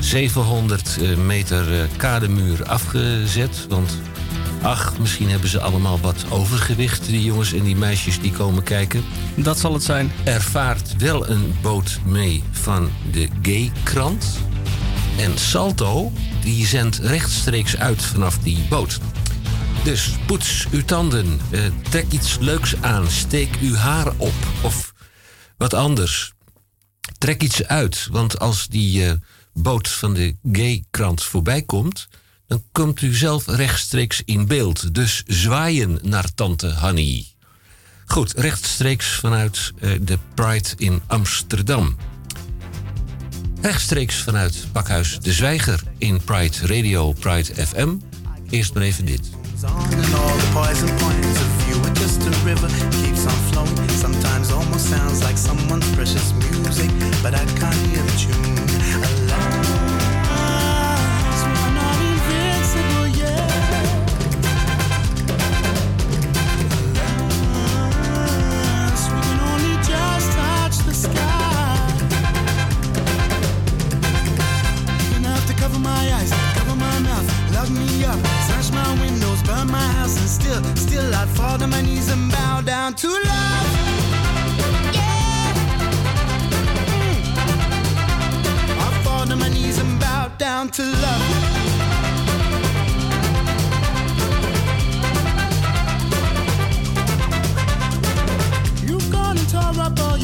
700 eh, meter eh, kademuur afgezet, want... Ach, misschien hebben ze allemaal wat overgewicht, die jongens en die meisjes die komen kijken. Dat zal het zijn. Er vaart wel een boot mee van de Gay-krant. En Salto, die zendt rechtstreeks uit vanaf die boot. Dus poets uw tanden, eh, trek iets leuks aan, steek uw haar op of wat anders. Trek iets uit, want als die eh, boot van de Gay-krant voorbij komt... dan komt u zelf rechtstreeks in beeld. Dus zwaaien naar tante Hanny. Goed, rechtstreeks vanuit eh, de Pride in Amsterdam. Rechtstreeks vanuit Pakhuis De Zwijger in Pride Radio Pride FM. Eerst maar even dit. sometimes almost sounds like someone's precious music but i can't hear the tune my house, and still, still I'd fall to my knees and bow down to love. Yeah. Mm. I fall to my knees and bow down to love.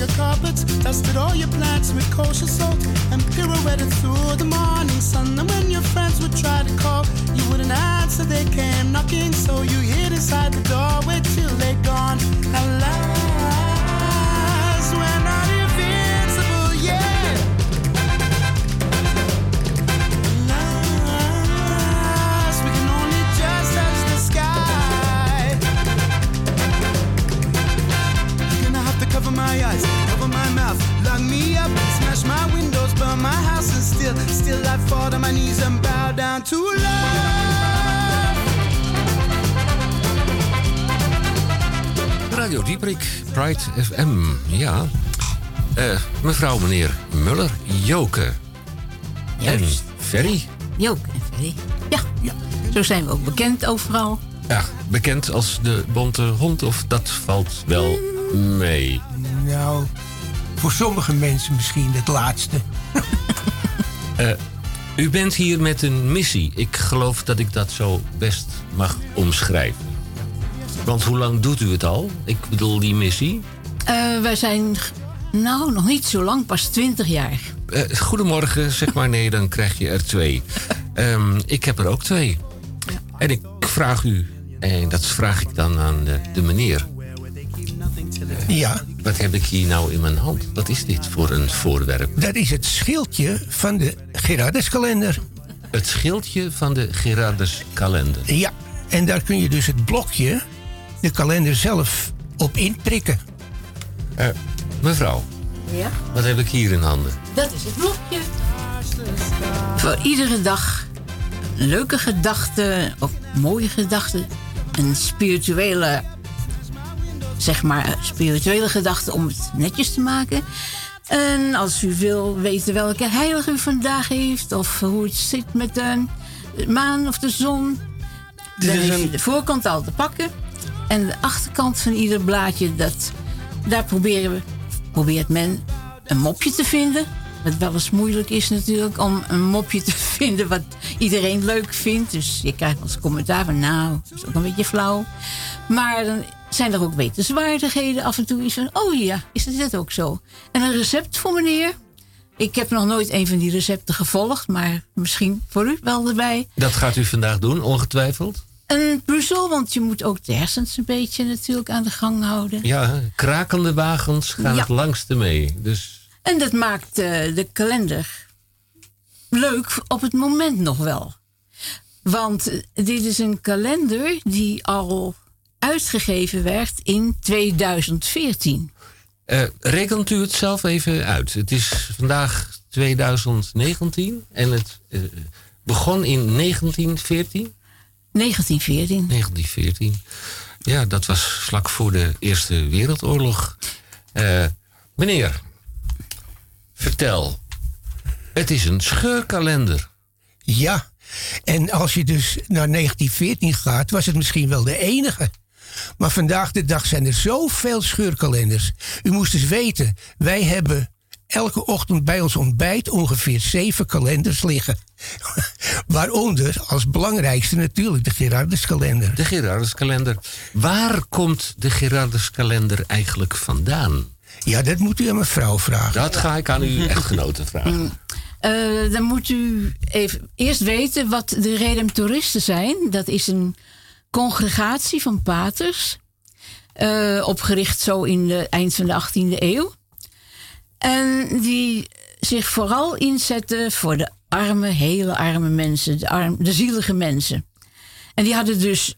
Your carpets, dusted all your plants with kosher salt, and pirouetted through the morning sun. And when your friends would try to call, you wouldn't answer, they came knocking, so you hid inside the doorway till they gone. Alas, lock me up, smash my windows, burn my house, and still, still I'd fall to my knees and bow down to love. Radio Dieprik, Pride FM. Ja. Eh, mevrouw, meneer Muller, Joke. En Ferry. Joke en Ferry. Ja, ja, zo zijn we ook bekend overal. Ja, bekend als de bonte hond, of dat valt wel mee. Nou, voor sommige mensen misschien het laatste. Eh, u bent hier met een missie. Ik geloof dat ik dat zo best mag omschrijven. Want hoe lang doet u het al? Ik bedoel, die missie. Eh, wij zijn, nou, nog niet zo lang, pas 20 jaar. Eh, goedemorgen, zeg maar nee, dan krijg je er twee. Ehm, ik heb er ook twee. En ik vraag u, en dat vraag ik dan aan de, de meneer. Ja. Wat heb ik hier nou in mijn hand? Wat is dit voor een voorwerp? Dat is het schildje van de Gerarduskalender. Het schildje van de Gerardus kalender. Ja, en daar kun je dus het blokje, de kalender zelf, op inprikken. Eh, mevrouw, Ja? wat heb ik hier in handen? Dat is het blokje. Voor iedere dag leuke gedachte of mooie gedachte. Een spirituele, zeg maar, spirituele gedachte om het netjes te maken. En als u wil weten welke heilige u vandaag heeft, of hoe het zit met de maan of de zon, Dit dan is een- de voorkant al te pakken. En de achterkant van ieder blaadje, dat, daar proberen we, probeert men een mopje te vinden. Wat wel eens moeilijk is natuurlijk om een mopje te vinden wat iedereen leuk vindt. Dus je krijgt als commentaar van nou, dat is ook een beetje flauw. Maar dan zijn er ook wetenswaardigheden af en toe. Iets van, oh ja, is dit ook zo? En een recept voor meneer. Ik heb nog nooit een van die recepten gevolgd, maar misschien voor u wel erbij. Dat gaat u vandaag doen, ongetwijfeld? Een puzzel, want je moet ook de hersens een beetje natuurlijk aan de gang houden. Ja, krakende wagens gaan Ja. het langste mee. Dus En dat maakt eh, de kalender leuk op het moment nog wel. Want eh, dit is een kalender die al uitgegeven werd in 2014. eh, rekent u het zelf even uit. Het is vandaag 2019 en het eh, begon in 1914. 1914. 1914. Ja, dat was vlak voor de Eerste Wereldoorlog. Eh, meneer, vertel. Het is een scheurkalender. Ja, en als je dus naar 1914 gaat, was het misschien wel de enige. Maar vandaag de dag zijn er zoveel scheurkalenders. U moest eens weten, wij hebben elke ochtend bij ons ontbijt ongeveer zeven kalenders liggen. Waaronder als belangrijkste natuurlijk de Gerarduskalender. De Gerarduskalender. Waar komt de Gerarduskalender eigenlijk vandaan? Ja, dat moet u aan mevrouw vragen. Dat ga ik aan uw echtgenote vragen. Eh, dan moet u even eerst weten wat de Redemptoristen zijn. Dat is een congregatie van paters. eh, opgericht zo in de eind van de 18e eeuw. En die zich vooral inzetten voor de arme, hele arme mensen. De, arm, de zielige mensen. En die hadden dus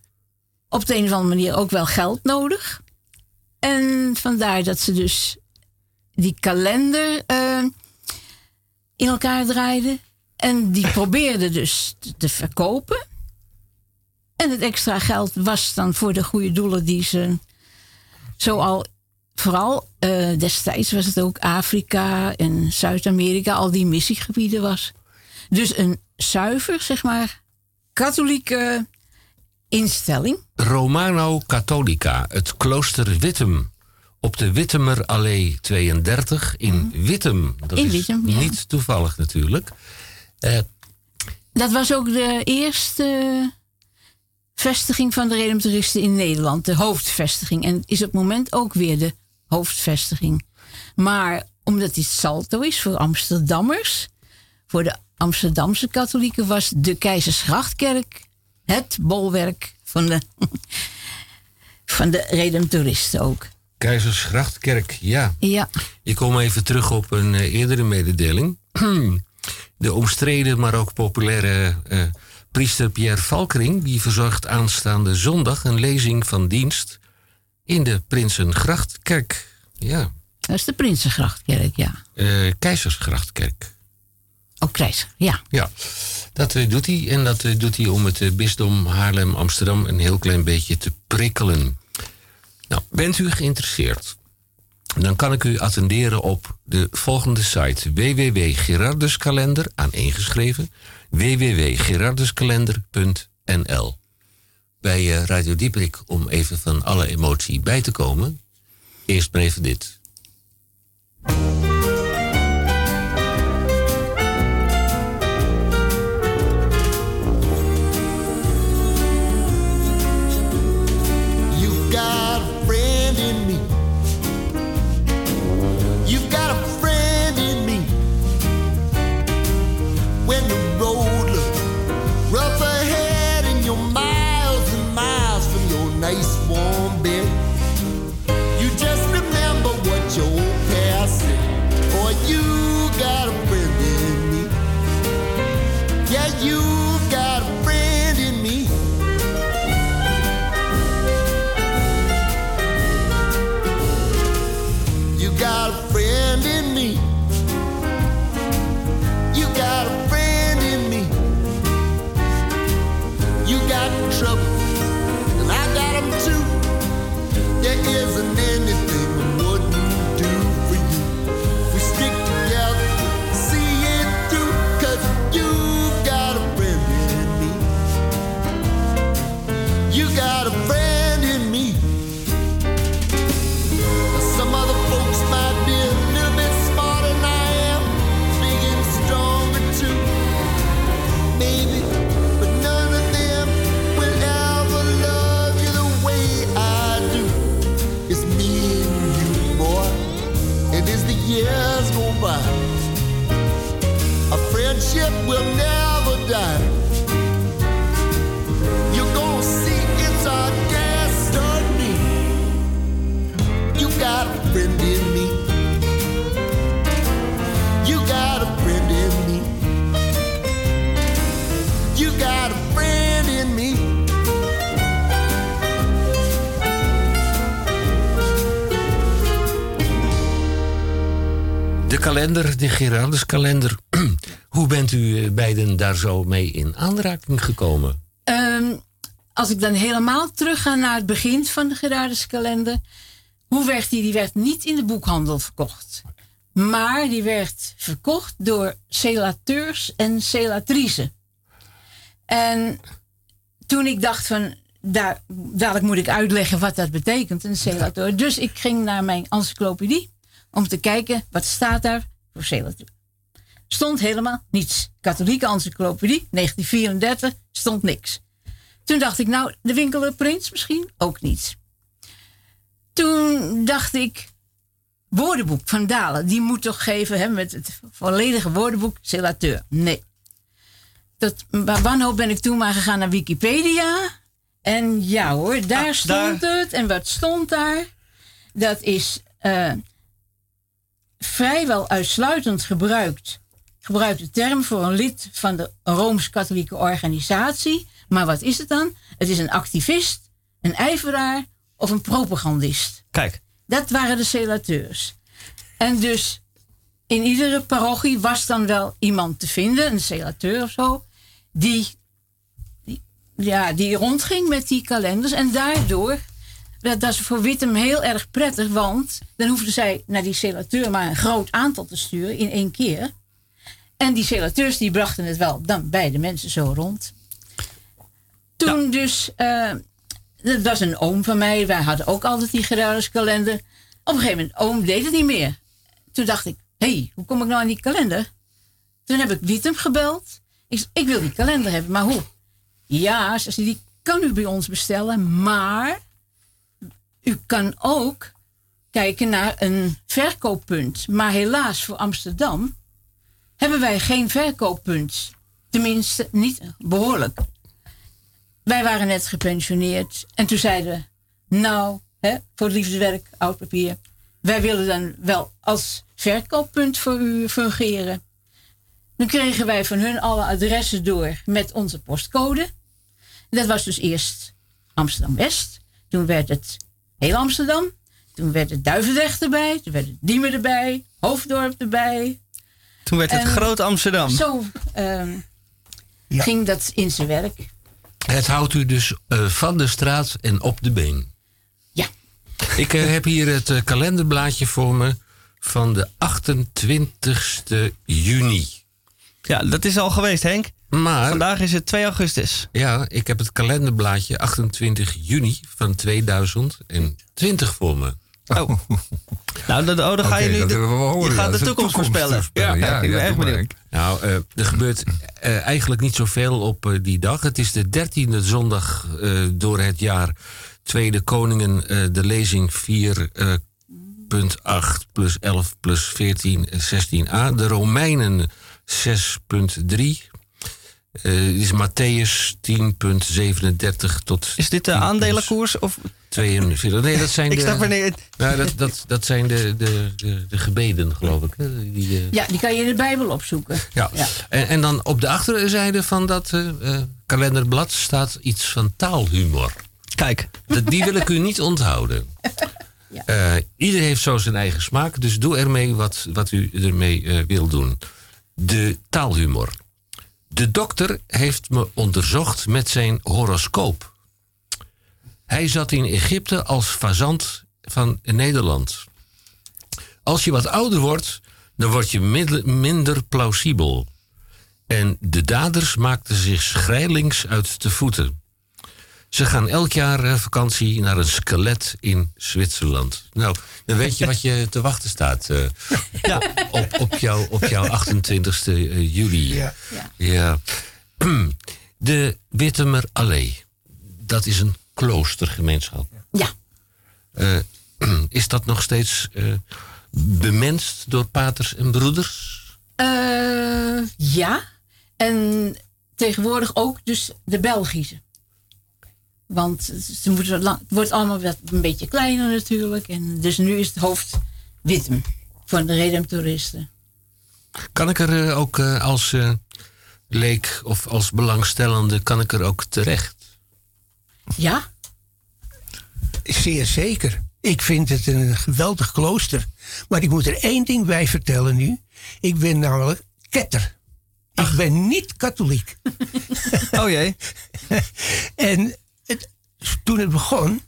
op de een of andere manier ook wel geld nodig. En vandaar dat ze dus die kalender eh, in elkaar draaiden. En die probeerden dus te- te verkopen. En het extra geld was dan voor de goede doelen die ze zo al, vooral eh, destijds was het ook Afrika en Zuid-Amerika, al die missiegebieden was. Dus een zuiver, zeg maar, katholieke instelling. Romano Catholica, het klooster Wittem. Op de Wittemerallee 32 in Wittem. Dat Mhm. In is Wittem, ja. niet toevallig natuurlijk. Eh, Dat was ook de eerste vestiging van de Redemptoristen in Nederland. De hoofdvestiging. En is op het moment ook weer de hoofdvestiging. Maar omdat dit salto is voor Amsterdammers, voor de Amsterdamse katholieken was de Keizersgrachtkerk het bolwerk van de, van de redemptoristen ook. Keizersgrachtkerk, ja. Ja. Ik kom even terug op een eh, eerdere mededeling. De omstreden, maar ook populaire eh, priester Pierre Valkering... die verzorgt aanstaande zondag een lezing van dienst... in de Prinsengrachtkerk. Ja, Dat is de Prinsengrachtkerk, ja. eh, Keizersgrachtkerk. Ook Keizer, ja. Ja, dat eh, doet hij. En dat eh, doet hij om het bisdom Haarlem-Amsterdam een heel klein beetje te prikkelen. Nou, bent u geïnteresseerd? Dan kan ik u attenderen op de volgende site www.gerarduskalender aaneengeschreven www.gerarduskalender.nl Bij eh, Radio Dieprik om even van alle emotie bij te komen. Eerst maar even dit. Kalender, de Gerarduskalender. Hoe bent u eh, beiden daar zo mee in aanraking gekomen? Ehm, als ik dan helemaal terug ga naar het begin van de Gerarduskalender. Hoe werd die? Die werd niet in de boekhandel verkocht. Maar die werd verkocht door celateurs en celatrices. En toen ik dacht van, daar, dadelijk moet ik uitleggen wat dat betekent, een celateur. Dus ik ging naar mijn encyclopedie om te kijken, wat staat daar celateur. Stond helemaal niets. Katholieke encyclopedie, 1934, stond niks. Toen dacht ik, nou, de winkel Prins misschien ook niet. Toen dacht ik, woordenboek van Dalen, die moet toch geven hè, met het volledige woordenboek celateur. Nee. Tot bij wanhoop ben ik toen maar gegaan naar Wikipedia. En ja hoor, daar Ah, stond het. En wat stond daar? Dat is eh, vrijwel uitsluitend gebruikt. Gebruikte term voor een lid van de Rooms-Katholieke organisatie. Maar wat is het dan? Het is een activist, een ijveraar of een propagandist. Kijk. Dat waren de celateurs. En dus in iedere parochie was dan wel iemand te vinden, een celateur of zo, die, die, ja, die rondging met die kalenders. En daardoor, dat, dat is voor Wittem heel erg prettig, want dan hoefden zij naar die celateur maar een groot aantal te sturen in één keer. En die celateurs die brachten het wel dan bij de mensen zo rond. Toen dus, eh, dat was een oom van mij, wij hadden ook altijd die Gerarduskalender. Op een gegeven moment, oom deed het niet meer. Toen dacht ik, hé, hey, hoe kom ik nou aan die kalender? Toen heb ik Wittem gebeld. Ik zei, ik wil die kalender hebben, maar hoe? Ja, ze die kan u bij ons bestellen, maar u kan ook kijken naar een verkooppunt. Maar helaas voor Amsterdam hebben wij geen verkooppunt. Tenminste, niet behoorlijk. Wij waren net gepensioneerd en toen zeiden we, nou, hè, voor liefdeswerk, oud papier, wij willen dan wel als verkooppunt voor u fungeren. Dan kregen wij van hun alle adressen door met onze postcode. Dat was dus eerst Amsterdam-West. Toen werd het heel Amsterdam. Toen werd het Duivendrecht erbij. Toen werd het Diemen erbij. Hoofddorp erbij. Toen werd het En Groot Amsterdam. Zo ehm, ging dat in zijn werk. Het houdt u dus eh, van de straat en op de been. Ja. Ik eh, heb hier het eh, kalenderblaadje voor me van de 28e juni. Ja, dat is al geweest, Henk. Maar, Vandaag is het 2 augustus. Ja, ik heb het kalenderblaadje 28 juni van 2020 voor me. Oh. Nou, dat, oh, dan ga je nu. de- horen. je Ja, gaat de toekomst toekomst voorspellen. voorspellen. Ja, ik ben ja, maar, benieuwd. Nou, eh, er gebeurt eh, eigenlijk niet zoveel op eh, die dag. Het is de dertiende zondag door het jaar. Tweede Koningen, de lezing 4.8 plus 11 plus 14, eh, 16a. De Romeinen 6.3. Eh dit is Matthäus 10.37 tot... Is dit de aandelenkoers? Of? 42. Nee, dat zijn Ik de... snap er niet. Nou, dat, dat, dat zijn de, de, de, de gebeden, geloof ik. hè, Die, eh, Ja, die kan je in de Bijbel opzoeken. ja. En, en dan op de achterzijde van dat eh, eh, kalenderblad staat iets van taalhumor. Kijk. Dat, die wil ik u niet onthouden. Eh, ieder heeft zo zijn eigen smaak, dus doe ermee wat, wat u ermee eh, wil doen. De taalhumor. De dokter heeft me onderzocht met zijn horoscoop. Hij zat in Egypte als fazant van Nederland. Als je wat ouder wordt, dan word je minder plausibel. En de daders maakten zich schrijlings uit de voeten. Ze gaan elk jaar eh, vakantie naar een skelet in Zwitserland. Nou, dan weet je wat je te wachten staat eh, op, op, jou, op jouw 28e eh, juli. Ja. Ja. De Wittemer Allee. Dat is een kloostergemeenschap. Ja. Eh, is dat nog steeds eh, bemenst door paters en broeders? Eh, ja. En tegenwoordig ook dus de Belgische. Want ze moeten lang, het wordt allemaal wat, een beetje kleiner natuurlijk. En dus nu is het hoofd Wittem. Voor de redemptoristen. Kan ik er eh, ook eh, als eh, leek of als belangstellende, kan ik er ook terecht? Ja? Zeer zeker. Ik vind het een geweldig klooster. Maar ik moet er één ding bij vertellen nu. Ik ben namelijk ketter. Ik ben niet katholiek. oh jee. en toen het begon,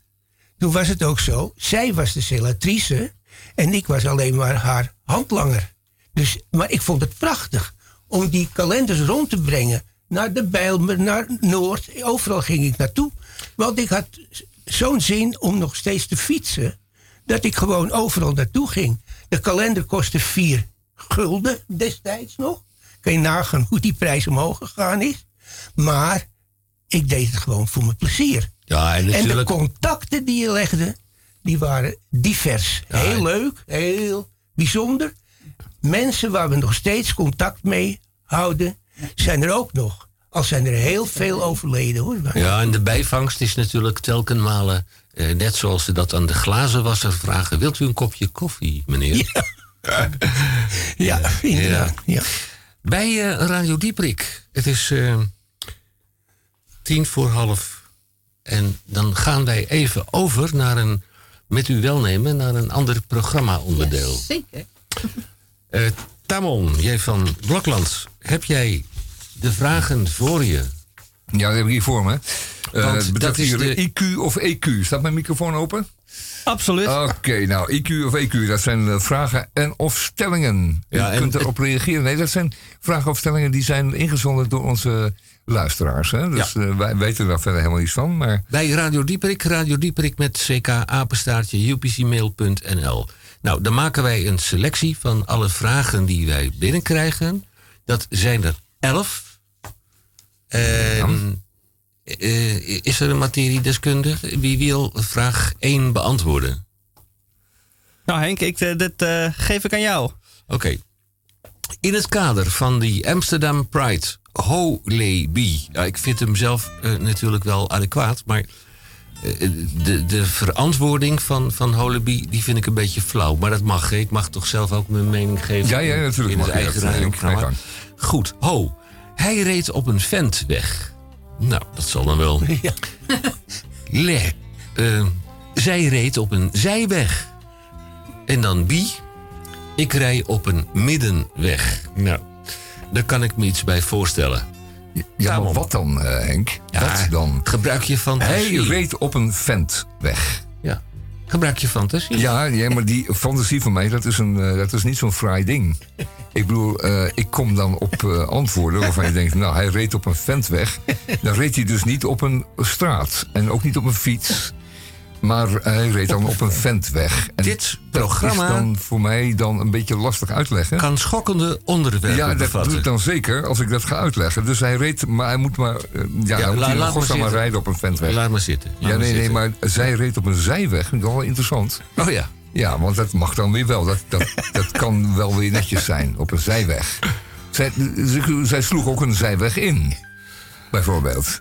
toen was het ook zo. Zij was de celatrice en ik was alleen maar haar handlanger. Dus, maar ik vond het prachtig om die kalenders rond te brengen. Naar de Bijlmer, naar Noord. Overal ging ik naartoe. Want ik had zo'n zin om nog steeds te fietsen. Dat ik gewoon overal naartoe ging. De kalender kostte vier gulden destijds nog. Kan je nagaan hoe die prijs omhoog gegaan is. Maar ik deed het gewoon voor mijn plezier. Ja, en En de contacten die je legde, die waren divers. heel leuk, heel bijzonder. Mensen waar we nog steeds contact mee houden, zijn er ook nog. Al zijn er heel veel overleden hoor. Ja, en de bijvangst is natuurlijk telkenmale, eh, net zoals ze dat aan de glazenwasser vragen. Wilt u een kopje koffie, meneer? Ja, inderdaad. Ja. Bij eh, Radio Dieprik. Het is eh, tien voor half. En dan gaan wij even over naar een, met uw welnemen, naar een ander programma-onderdeel. Zeker. Eh, Tamon, jij van Blokland, heb jij de vragen voor je? Ja, dat heb ik hier voor me. Eh, dat is de- IQ of EQ. Staat mijn microfoon open? Absoluut. Oké, nou, IQ of EQ, dat zijn eh, vragen en of stellingen. Ja, Je en kunt erop reageren. Nee, dat zijn vragen of stellingen die zijn ingezonden door onze luisteraars. Hè? Dus eh, wij weten daar verder helemaal niets van. Maar Bij Radio Dieperik, Radio Dieperik met ck apenstaartje upcmail.nl. Nou, dan maken wij een selectie van alle vragen die wij binnenkrijgen. Dat zijn er elf. En, eh, is er een materiedeskundige? Wie wil vraag 1 beantwoorden? Nou Henk, ik, eh, dit eh, geef ik aan jou. Oké. In het kader van die Amsterdam Pride Bee. Ja, ik vind hem zelf eh, natuurlijk wel adequaat, maar eh, de, de verantwoording van, van Holy Bee, die vind ik een beetje flauw. Maar dat mag. hè. Ik mag toch zelf ook mijn mening geven. Ja, ja, natuurlijk In mag het je eigen. Ga je Goed. Ho. Hij reed op een vent weg. Nou, dat zal dan wel. Le. Eh, zij reed op een zijweg. En dan Bie. Ik rij op een middenweg. Nou, daar kan ik me iets bij voorstellen. Ja, maar wat dan, eh, Henk? wat dan? Gebruik je fantasie. Hij reed op een ventweg. Ja. Gebruik je fantasie? Ja, ja, maar die fantasie van mij, dat is, een, eh, dat is niet zo'n fraai ding. Ik bedoel, eh, ik kom dan op antwoorden waarvan je denkt... nou, hij reed op een ventweg. Dan reed hij dus niet op een straat. En ook niet op een fiets. Maar hij reed dan op een ventweg. En Dit programma- Dat is dan voor mij dan een beetje lastig uitleggen. Kan schokkende onderwerpen Ja, dat bevatten. doe ik dan zeker als ik dat ga uitleggen. Dus hij reed, maar hij moet maar... eh, ja, hij moet la- laat maar rijden op een ventweg. Laat maar zitten. Laat Ja, nee, nee, maar zij reed op een zijweg. Vind ik wel interessant. Oh ja. Ja, want dat mag dan weer wel. Dat, dat, dat kan wel weer netjes zijn, op een zijweg. Zij, ze- zij sloeg ook een zijweg in, bijvoorbeeld.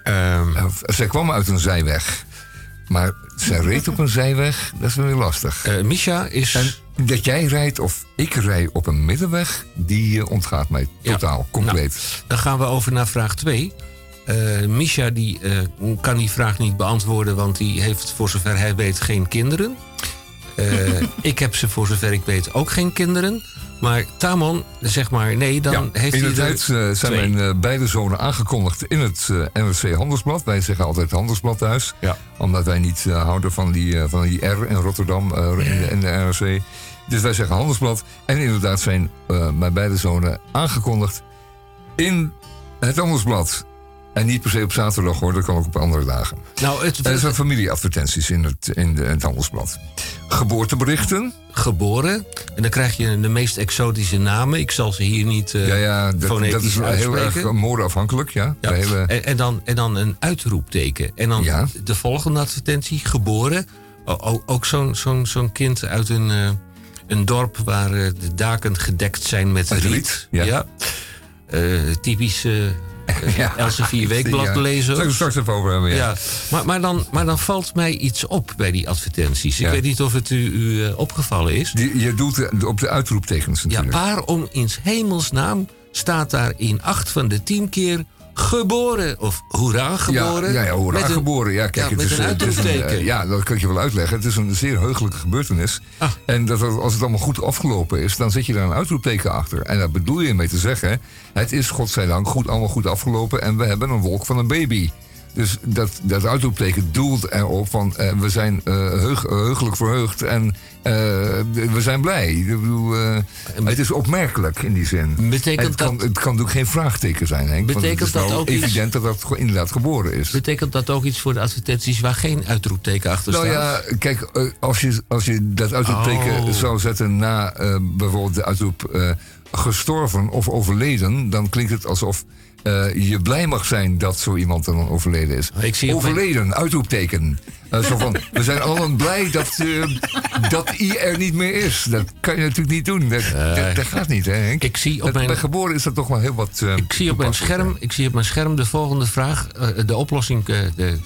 Of zij kwam uit een zijweg. Maar zij reed op een zijweg, dat is wel weer lastig. Eh, Misha is... En dat jij rijdt of ik rij op een middenweg, die eh, ontgaat mij totaal, compleet. Nou, dan gaan we over naar vraag 2. Misha die, eh, kan die vraag niet beantwoorden, want die heeft voor zover hij weet geen kinderen. Eh, ik heb ze voor zover ik weet ook geen kinderen. Maar Tamon, zeg maar nee, dan ja, heeft in hij de er tijd eh, zijn twee. mijn eh, beide zonen aangekondigd in het eh, NRC Handelsblad. Wij zeggen altijd Handelsblad thuis. Omdat wij niet houden van die, van die R in Rotterdam in, de, in de NRC. Dus wij zeggen Handelsblad. En inderdaad zijn eh, mijn beide zonen aangekondigd in het Handelsblad. En niet per se op zaterdag hoor, dat kan ook op andere dagen. Nou, het, er zijn familieadvertenties in het, in, de, in het Handelsblad. Geboorteberichten. Geboren. En dan krijg je de meest exotische namen. Ik zal ze hier niet eh Ja, ja dat, fonetisch dat is heel erg modeafhankelijk. Ja. Ja. Hele, En, en, dan, en dan een uitroepteken. En dan de volgende advertentie, geboren. O- ook zo'n zo'n zo'n kind uit een, eh, een dorp waar eh, de daken gedekt zijn met riet. riet, ja. Eh, typisch eh eh, Elsevier Weekblad Ja. lezen. Zal ik straks even over hebben, ja. Ja, maar, maar, dan, maar dan valt mij iets op bij die advertenties. Ik Ja. weet niet of het u, u eh, opgevallen is. Die, je doet de- op de uitroeptekens Ja, natuurlijk. waarom in hemelsnaam staat daar in acht van de tien keer geboren of hoera geboren? Ja, ja, ja hoera Met geboren. Ja, kijk, ja, het is, een eh, het is een, uitroepteken. ja, dat kan ik je wel uitleggen. Het is een zeer heugelijke gebeurtenis. En dat als het allemaal goed afgelopen is, dan zet je daar een uitroepteken achter. En daar bedoel je mee te zeggen, het is godzijdank goed, allemaal goed afgelopen en we hebben een wolk van een baby. Dus dat, dat uitroepteken doelt erop van eh, we zijn eh, heug, heugelijk verheugd en eh, we zijn blij. Ik bedoel, eh, het is opmerkelijk in die zin. Betekent En het, kan, het kan ook geen vraagteken zijn, Henk. Betekent het is dat wel ook iets- evident dat dat gewoon inderdaad geboren is. Betekent dat ook iets voor de advertenties waar geen uitroepteken achter Nou staat? ja, kijk, eh, als je, als je dat uitroepteken Oh. zou zetten na eh, bijvoorbeeld de uitroep eh, gestorven of overleden, dan klinkt het alsof eh, je blij mag zijn dat zo iemand dan overleden is. Ik zie op mijn- overleden, uitroepteken. Eh, zo van, we zijn allen blij dat, eh, dat I er niet meer is. Dat kan je natuurlijk niet doen. Dat, dat, dat gaat niet, hè Henk? Ik zie op Dat- mijn- Bij geboren is dat toch wel heel wat Ik zie, op mijn scherm, ik zie op mijn scherm de volgende vraag. de oplossing. de,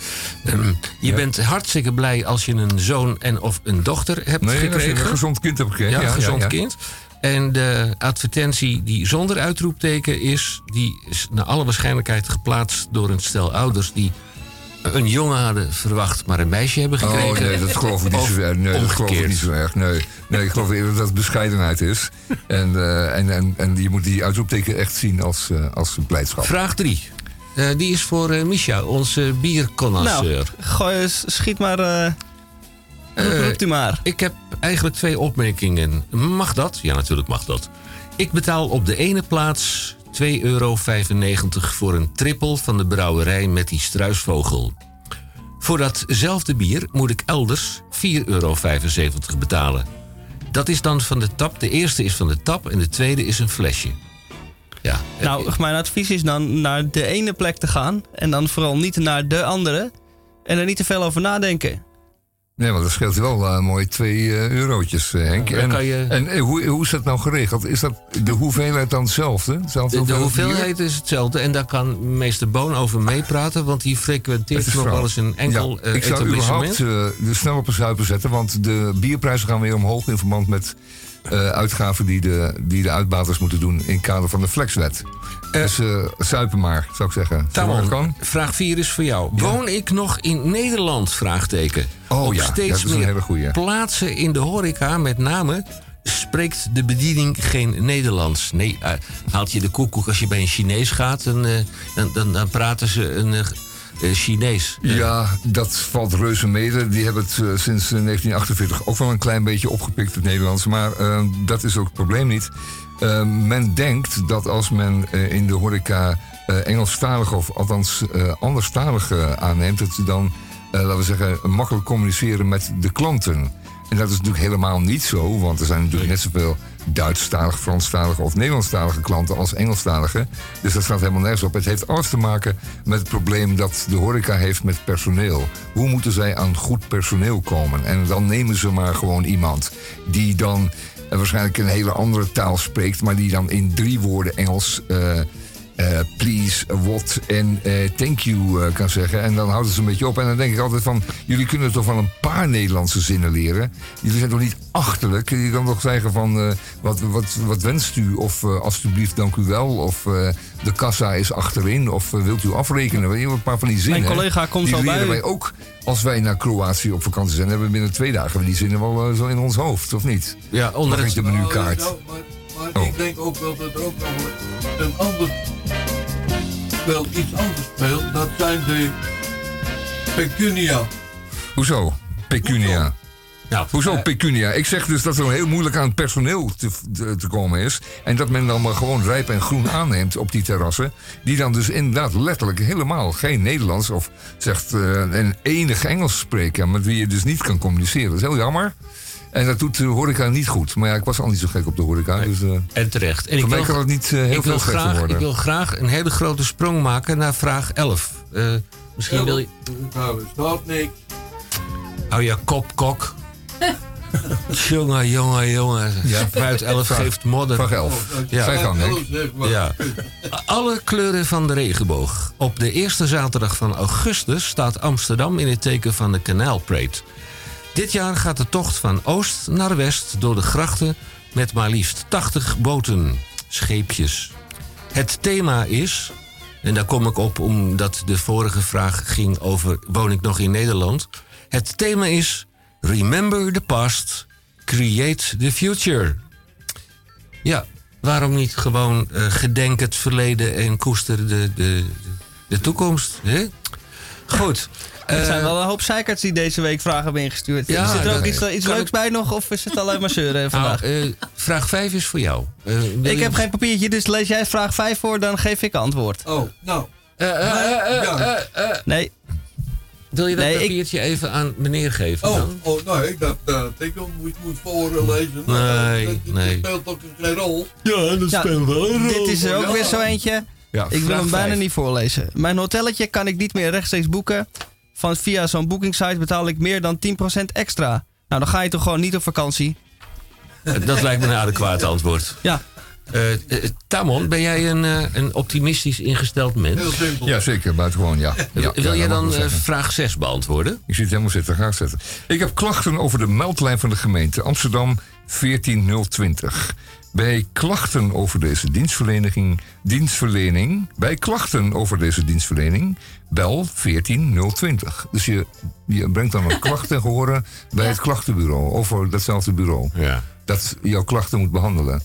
ehm, je bent hartstikke blij als je een zoon en of een dochter hebt Nee, als je gekregen. een gezond kind hebt gekregen. Ja, een ja, gezond ja. kind. En de advertentie die zonder uitroepteken is... die is naar alle waarschijnlijkheid geplaatst door een stel ouders... die een jongen hadden verwacht, maar een meisje hebben gekregen. Oh nee, dat geloof ik niet zo erg. Nee, dat geloof ik niet zo erg. Nee, nee ik geloof eerder dat het bescheidenheid is. En, eh, en, en, en je moet die uitroepteken echt zien als, eh, als blijdschap. Vraag 3. die is voor eh Misha, onze bierconnoisseur. Nou, gooi, eens- schiet maar. Eh roep- roept u maar. Ik heb eigenlijk twee opmerkingen. Mag dat? Ja, natuurlijk mag dat. Ik betaal op de ene plaats 2,95 euro voor een trippel van de brouwerij met die struisvogel. Voor datzelfde bier moet ik elders 4,75 euro betalen. Dat is dan van de tap. De eerste is van de tap en de tweede is een flesje. Ja, Nou, mijn advies is dan naar de ene plek te gaan. En dan vooral niet naar de andere. En er niet te veel over nadenken. Nee, want dat scheelt wel eh, mooi 2 eurotjes, eh, Henk. Ja, en je- en eh, hoe, hoe is dat nou geregeld? Is dat de hoeveelheid dan hetzelfde? Hetzelfde De, hoeveelheid is hetzelfde en daar kan meester Boon over meepraten, want die frequenteert nog wel eens een enkel Ja, eh, Ik zou überhaupt eh, de snel op een zuipen zetten, want de bierprijzen gaan weer omhoog in verband met eh, uitgaven die de, die de uitbaters moeten doen in het kader van de flexwet. dus eh zuipen maar, zou ik zeggen. Tamon, vraag 4 is voor jou. Woon ik nog in Nederland? Vraagteken. Oh Op ja, steeds dat is een meer hele goeie. plaatsen in de horeca, met name, spreekt de bediening geen Nederlands. Nee, eh, haalt je de koekoek als je bij een Chinees gaat, dan, eh, dan, dan, dan praten ze een eh, Chinees. Ja, dat valt reuze mede. Die hebben het sinds eh, 1948 ook wel een klein beetje opgepikt, het Nederlands. Maar dat is ook het probleem niet. Men denkt dat als men in de horeca Engelstalig of althans anderstalig aanneemt, dat ze dan, laten we zeggen, makkelijk communiceren met de klanten. En dat is natuurlijk helemaal niet zo, want er zijn natuurlijk net zoveel Duitsstalige, Franstalige of Nederlandstalige klanten als Engelstalige. Dus dat staat helemaal nergens op. Het heeft alles te maken met het probleem dat de horeca heeft met personeel. Hoe moeten zij aan goed personeel komen? En dan nemen ze maar gewoon iemand die dan eh, waarschijnlijk een hele andere taal spreekt, maar die dan in drie woorden Engels. eh, eh, please, what en eh, thank you eh, kan zeggen. En dan houdt het ze een beetje op. En dan denk ik altijd van, jullie kunnen toch wel een paar Nederlandse zinnen leren. Jullie zijn toch niet achterlijk? Je kan toch zeggen van, eh, wat, wat, wat wenst u? Of eh, alstublieft, dank u wel. Of eh, de kassa is achterin. Of wilt u afrekenen? Weet je, Een paar van die zinnen. Mijn collega komt die zo leren bij wij ook als wij naar Kroatië op vakantie zijn. Hebben we binnen twee dagen die zinnen wel zo in ons hoofd, of niet? Ja, onder het- de menukaart. Maar Oh. ik denk ook wel dat er ook nog een ander, wel iets anders speelt. Dat zijn de pecunia. Hoezo? Pecunia. Nou, Hoezo pecunia? Ik zeg dus dat er heel moeilijk aan personeel te, te, te komen is. En dat men dan maar gewoon rijp en groen aanneemt op die terrassen. Die dan dus inderdaad letterlijk helemaal geen Nederlands of zegt eh, een enig Engels spreken. Met wie je dus niet kan communiceren. Dat is heel jammer. En dat doet de horeca niet goed. Maar ja, ik was al niet zo gek op de horeca. Dus, eh, En terecht. En voor mij kan het niet eh, heel ik veel wil, graag, worden. ik wil graag een hele grote sprong maken naar vraag 11. Eh, misschien wil je... Nou, er staat niks. Hou je kop, kok. jongen, jongen, jongen. Ja. Fruit 11 Vraag- geeft modder. vraag 11. Ja. Gang, Henk. Ja. Alle kleuren van de regenboog. Op de eerste zaterdag van augustus staat Amsterdam in het teken van de Canal Parade. Dit jaar gaat de tocht van oost naar west door de grachten met maar liefst 80 boten, scheepjes. Het thema is, en daar kom ik op omdat de vorige vraag ging over woon ik nog in Nederland. Het thema is Remember the past, create the future. Ja, waarom niet gewoon eh, gedenk het verleden en koester de, de, de toekomst? Hè? Goed. Er zijn Eh, wel een hoop zeikers die deze week vragen hebben ingestuurd. Ja, Zit er ook iets, iets kan leuks ik- bij nog? Of is het alleen maar zeuren vandaag? nou, eh, vraag 5 is voor jou. Eh, ik je- heb geen papiertje, dus lees jij vraag 5 voor, dan geef ik antwoord. Oh, nou. Eh, eh, eh, eh, eh, eh. Nee. Wil je dat Nee, ik- papiertje even aan meneer geven Oh, dan? oh nee, ik dacht dat ik hem moet, moet voorlezen. Nee, dat, dat, nee. Dat speelt ook geen rol. Ja, dat Ja, Dit is er ook Ja. weer zo eentje. Ja, ik wil hem bijna vijf. niet voorlezen. Mijn hotelletje kan ik niet meer rechtstreeks boeken. Van via zo'n boekingssite betaal ik meer dan 10% extra. Nou, dan ga je toch gewoon niet op vakantie? Eh, Dat lijkt me een adequaat antwoord. Ja. Eh, eh, Tamon, ben jij een, eh, een optimistisch ingesteld mens? Heel simpel. Ja, zeker. Buitengewoon, ja. ja Wil ja, jij dan vraag 6 beantwoorden? Ik zie het helemaal zitten, graag zetten. Ik heb klachten over de meldlijn van de gemeente Amsterdam 14020. Bij klachten over deze dienstverlening, dienstverlening, bij klachten over deze dienstverlening, bel 14020. Dus je, je brengt dan een klacht ten gehore bij het klachtenbureau, over datzelfde bureau. Ja. Dat jouw klachten moet behandelen.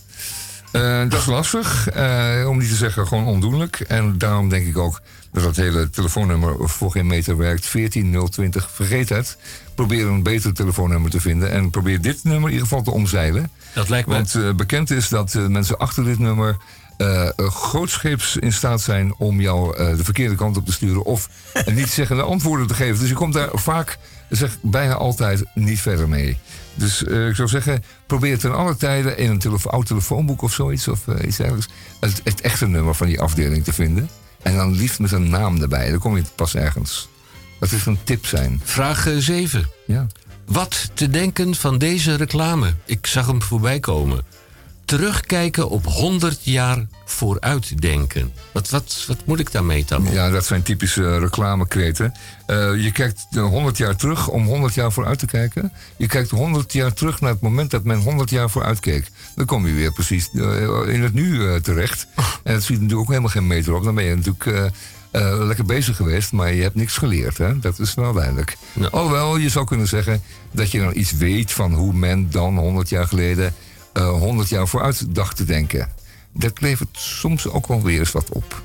Eh, dat is lastig, eh, om niet te zeggen gewoon ondoenlijk. En daarom denk ik ook dat het hele telefoonnummer voor geen meter werkt. 14020, vergeet het. Probeer een beter telefoonnummer te vinden. En probeer dit nummer in ieder geval te omzeilen. Dat lijkt me... Want eh, bekend is dat mensen achter dit nummer eh, grootscheeps in staat zijn om jou de verkeerde kant op te sturen. Of niet zeggende antwoorden te geven. Dus je komt daar vaak, zeg bijna altijd, niet verder mee. Dus eh, ik zou zeggen, probeer ten alle tijden in een telefo oud telefoonboek of zoiets. Of eh, iets dergelijks. Het, het echte nummer van die afdeling te vinden. En dan liefst met een naam erbij. Dan kom je pas ergens. Dat is een tip zijn. Vraag 7. Ja. Wat te denken van deze reclame? Ik zag hem voorbij komen. Terugkijken op 100 jaar vooruitdenken. Wat, wat, wat moet ik daarmee dan? Ja, dat zijn typische reclamekreten. Eh, je kijkt eh, 100 jaar terug om 100 jaar vooruit te kijken. Je kijkt 100 jaar terug naar het moment dat men 100 jaar vooruit keek. Dan kom je weer precies eh, in het nu eh, terecht. En dat ziet natuurlijk ook helemaal geen meter op. Dan ben je natuurlijk eh, eh, lekker bezig geweest, maar je hebt niks geleerd. Hè? Dat is wel duidelijk. Alhoewel, je zou kunnen zeggen dat je dan iets weet van hoe men dan 100 jaar geleden eh 100 jaar vooruit dacht te denken. Dat levert soms ook wel weer eens wat op.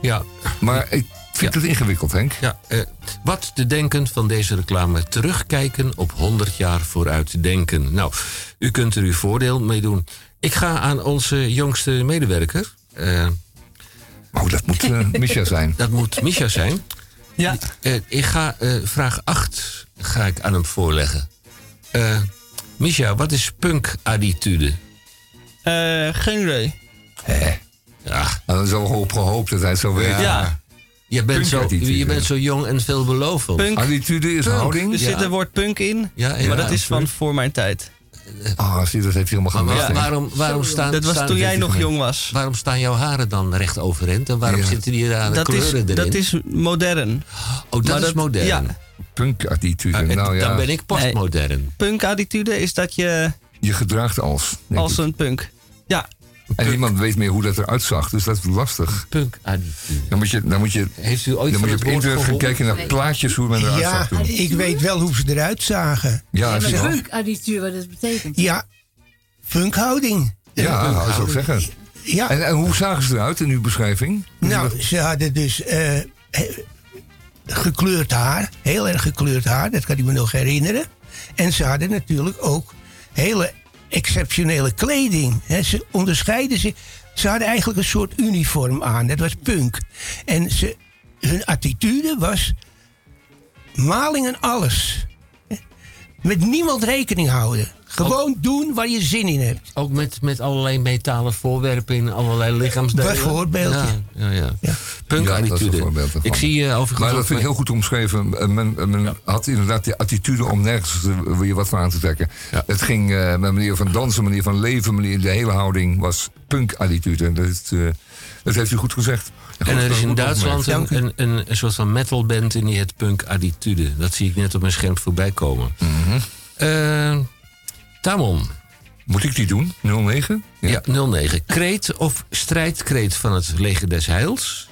Ja. Maar ik vind het ingewikkeld, Henk. Ja, eh, wat te denken van deze reclame? Terugkijken op 100 jaar vooruit denken. Nou, u kunt er uw voordeel mee doen. Ik ga aan onze jongste medewerker. eh, oh, dat moet eh, Misha zijn. Dat moet Misha zijn. Ja. ik ga eh, vraag 8 ga ik aan hem voorleggen. Misha, wat is punk-attitude? Eh, geen idee. Hè? Ja. Nou, zo op gehoopt dat hij zo weet. Ja. Je bent, zo, je bent zo jong en veelbelovend. Punk. Attitude is Punk. houding. Er zit Ja. een woord punk in, Ja, ja, maar dat is van punk. voor mijn tijd. Ah, zie, dat heeft hij helemaal Maar gemist. hè? waarom, waarom staan, Dat was staan- toen jij nog jong was. Waarom staan jouw haren dan recht overeind? En waarom Ja. zitten die rare Dat is, kleuren erin? dat is modern. oh, dat maar is dat- modern. ja. Punk-attitude. Ah, nou ja, Dan ben ik postmodern. Punk-attitude is dat je je gedraagt als. als ik. een punk. Ja, En niemand weet meer hoe dat eruit zag, dus dat is lastig. Punk-attitude. Dan moet je, dan moet je, Heeft u ooit dan moet je op internet gaan kijken naar plaatjes hoe men eruit Ja, zag toen. ik weet wel hoe ze eruit zagen. Ja, je wel. punk-attitude, wat dat betekent. Ja, funkhouding. Ja, dat zou ik zeggen. Ja, En, en hoe zagen ze eruit in uw beschrijving? nou, ze hadden dus eh, gekleurd haar, heel erg gekleurd haar, dat kan ik me nog herinneren. En ze hadden natuurlijk ook hele exceptionele kleding. Ze onderscheiden zich. Ze hadden eigenlijk een soort uniform aan, dat was punk. En ze, hun attitude was maling en alles. Met niemand rekening houden. Gewoon doen waar je zin in hebt. Ook met, met allerlei metalen voorwerpen in allerlei lichaamsdelen. Bijvoorbeeld, Ja, ja, ja. Ja, Punk-attitude. ik zie uh, overigens... Maar dat vind ik heel goed omschreven. Eh, Men, eh, men had inderdaad die attitude om nergens je wat van aan te trekken. Ja. Het ging eh, met manier van dansen, manier van leven, manier, de hele houding was punk-attitude. En Dat, is, eh, dat heeft u goed gezegd. En er is in Duitsland een, een, een, een soort van metalband en die heet Punk Attitude. Dat zie ik net op mijn scherm voorbij komen. Eh, Tamon. Moet ik die doen? 09? Ja, 09. Kreet of strijdkreet van het leger des heils.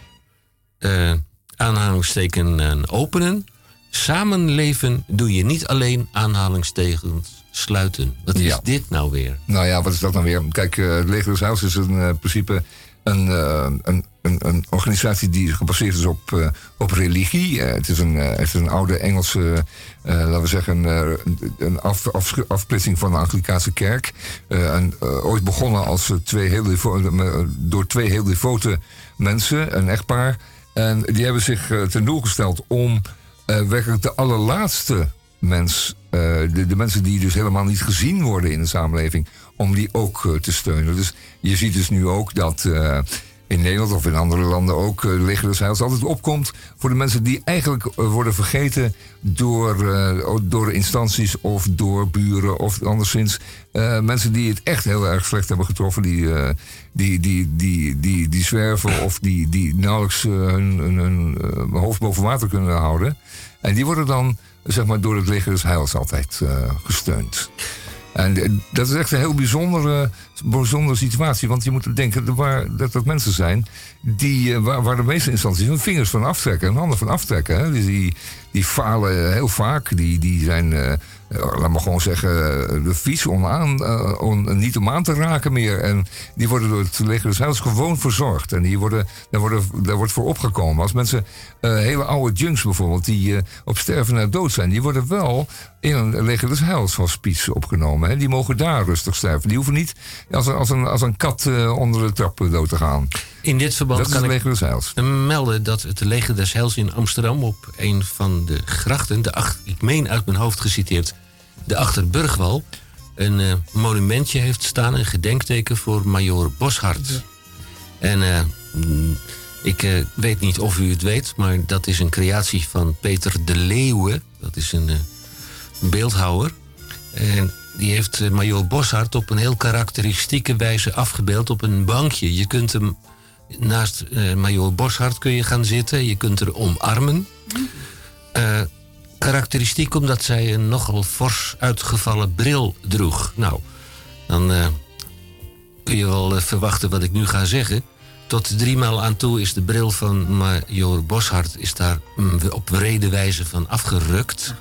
Eh aanhalingsteken en openen. Samenleven doe je niet alleen aanhalingstekens sluiten. Wat is Ja. dit nou weer? Nou ja, wat is dat nou weer? Kijk, eh, het Leger des Heils is in eh, principe een, eh, een, een, organisatie die gebaseerd is op, eh, op religie. Eh, het, is een, eh, het is een oude Engelse, laten we zeggen, een af, afsch- afsplitsing van de Anglikaanse kerk. En, ooit begonnen als twee heel door twee heel devote mensen, een echtpaar. En die hebben zich ten doel gesteld om werkelijk de allerlaatste mens, de, de mensen die dus helemaal niet gezien worden in de samenleving, om die ook te steunen. Dus je ziet dus nu ook dat in Nederland of in andere landen ook uh, des Heils altijd opkomt voor de mensen die eigenlijk eh, worden vergeten door, eh, door instanties of door buren of anderszins. Mensen die het echt heel erg slecht hebben getroffen, die, die, die, die, die, die zwerven of die, die nauwelijks hun, hun, hoofd boven water kunnen houden. En die worden dan zeg maar, door het leger des Heils altijd gesteund. En eh, dat is echt een heel bijzondere, bijzondere situatie. Want je moet denken dat, dat mensen zijn die, eh, waar, de meeste instanties hun vingers van aftrekken en handen van aftrekken. Hè. Dus die, die falen heel vaak. Die, die zijn, eh, laat maar gewoon zeggen, eh, de vies om aan, eh, niet om aan te raken meer. En die worden door het leger des Heils gewoon verzorgd. En die worden, daar, worden, daar wordt voor opgekomen. Als mensen, eh, hele oude junks bijvoorbeeld, die eh, op sterven naar dood zijn, die worden wel in een leger des Heils hospice opgenomen. Hè. Die mogen daar rustig sterven. Die hoeven niet als een, als een, als een kat eh, onder de trap dood te gaan. In dit verband Dat is kan het ik leger des Heils. melden dat het leger des Heils in Amsterdam op een van de grachten, de ach- ik meen uit mijn hoofd geciteerd, de Achterburgwal, een eh, monumentje heeft staan, een gedenkteken voor Major Boshart. En eh, mm, ik eh, weet niet of u het weet, maar dat is een creatie van Peter de Leeuwen. Dat is een eh, beeldhouwer. En die heeft eh, Major Boshart op een heel karakteristieke wijze afgebeeld op een bankje. Je kunt hem naast eh Major Boshart kun gaan zitten. Je kunt er omarmen. Eh, karakteristiek omdat zij een nogal fors uitgevallen bril droeg. Nou, dan kun je wel verwachten wat ik nu ga zeggen. Tot driemaal aan toe is de bril van Major Boshart is daar mm, op wrede wijze van afgerukt.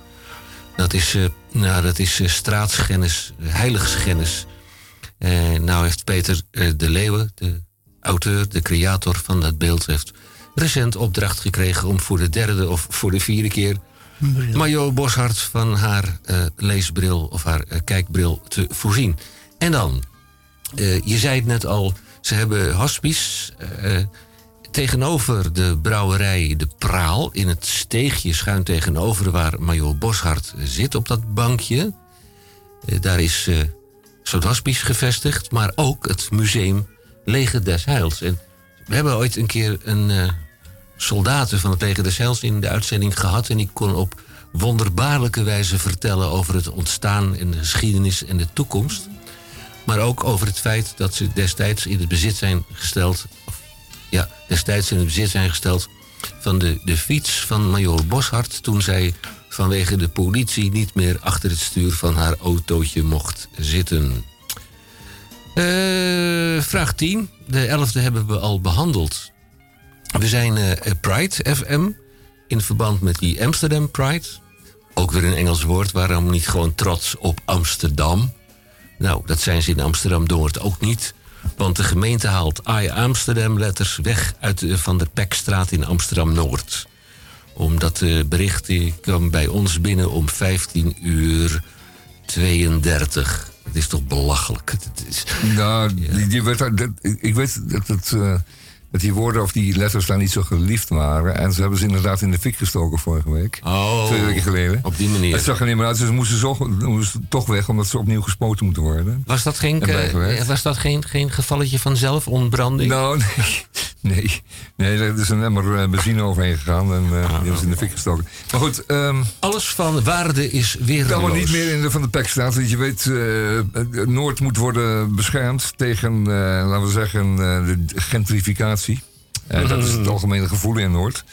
Dat is, eh, nou, dat is eh, straatschennis, eh, heiligschennis. En nou heeft Peter eh, de Leeuwen, de auteur, de creator van dat beeld, heeft recent opdracht gekregen om voor de derde of voor de vierde keer Major Boshart van haar eh, leesbril of haar eh, kijkbril te voorzien. En dan, eh, je zei het net al, ze hebben hospice. Tegenover de brouwerij De Praal, in het steegje schuin tegenover waar Major Boshart zit op dat bankje. Eh, daar is hospice gevestigd, maar ook het museum Leger des Heils. En we hebben ooit een keer een eh soldaten van het Leger des Heils in de uitzending gehad. En die kon op wonderbaarlijke wijze vertellen over het ontstaan en de geschiedenis en de toekomst. Maar ook over het feit dat ze destijds in het bezit zijn gesteld. Ja, destijds in het bezit zijn gesteld van de, de fiets van Major Boshart. toen zij vanwege de politie niet meer achter het stuur van haar autootje mocht zitten. Eh, vraag 10. De 11e hebben we al behandeld. We zijn eh, Pride FM in verband met die Amsterdam Pride. Ook weer een Engels woord, waarom niet gewoon trots op Amsterdam? Nou, dat zijn ze in Amsterdam-Noord ook niet. Want de gemeente haalt I Amsterdam letters weg uit de Van der Pekstraat in Amsterdam-Noord. Omdat de bericht kwam bij ons binnen om 15 uur 32. Het is toch belachelijk? Het is, Nou, die, die werd, daar- dat- ik ik weet dat, het, eh, dat die woorden of die letters daar niet zo geliefd waren. En ze hebben ze inderdaad in de fik gestoken vorige week. Oh, Twee weken geleden. op die manier. Het zag er niet meer uit, dus ze moesten zo, moesten toch weg omdat ze opnieuw gespoten moeten worden. Was dat geen, eh, was dat geen, geen gevalletje van zelfontbranding? Nou, nee. Nee, nee er is een emmer eh, benzine overheen gegaan en eh, die hebben ze in de fik gestoken. Maar goed, ehm, Alles van waarde is kan maar niet meer in de Van de Pekstraat. Want je weet, Noord moet worden beschermd tegen, laten we zeggen, de gentrificatie. Eh, Dat is het algemene gevoel in Noord.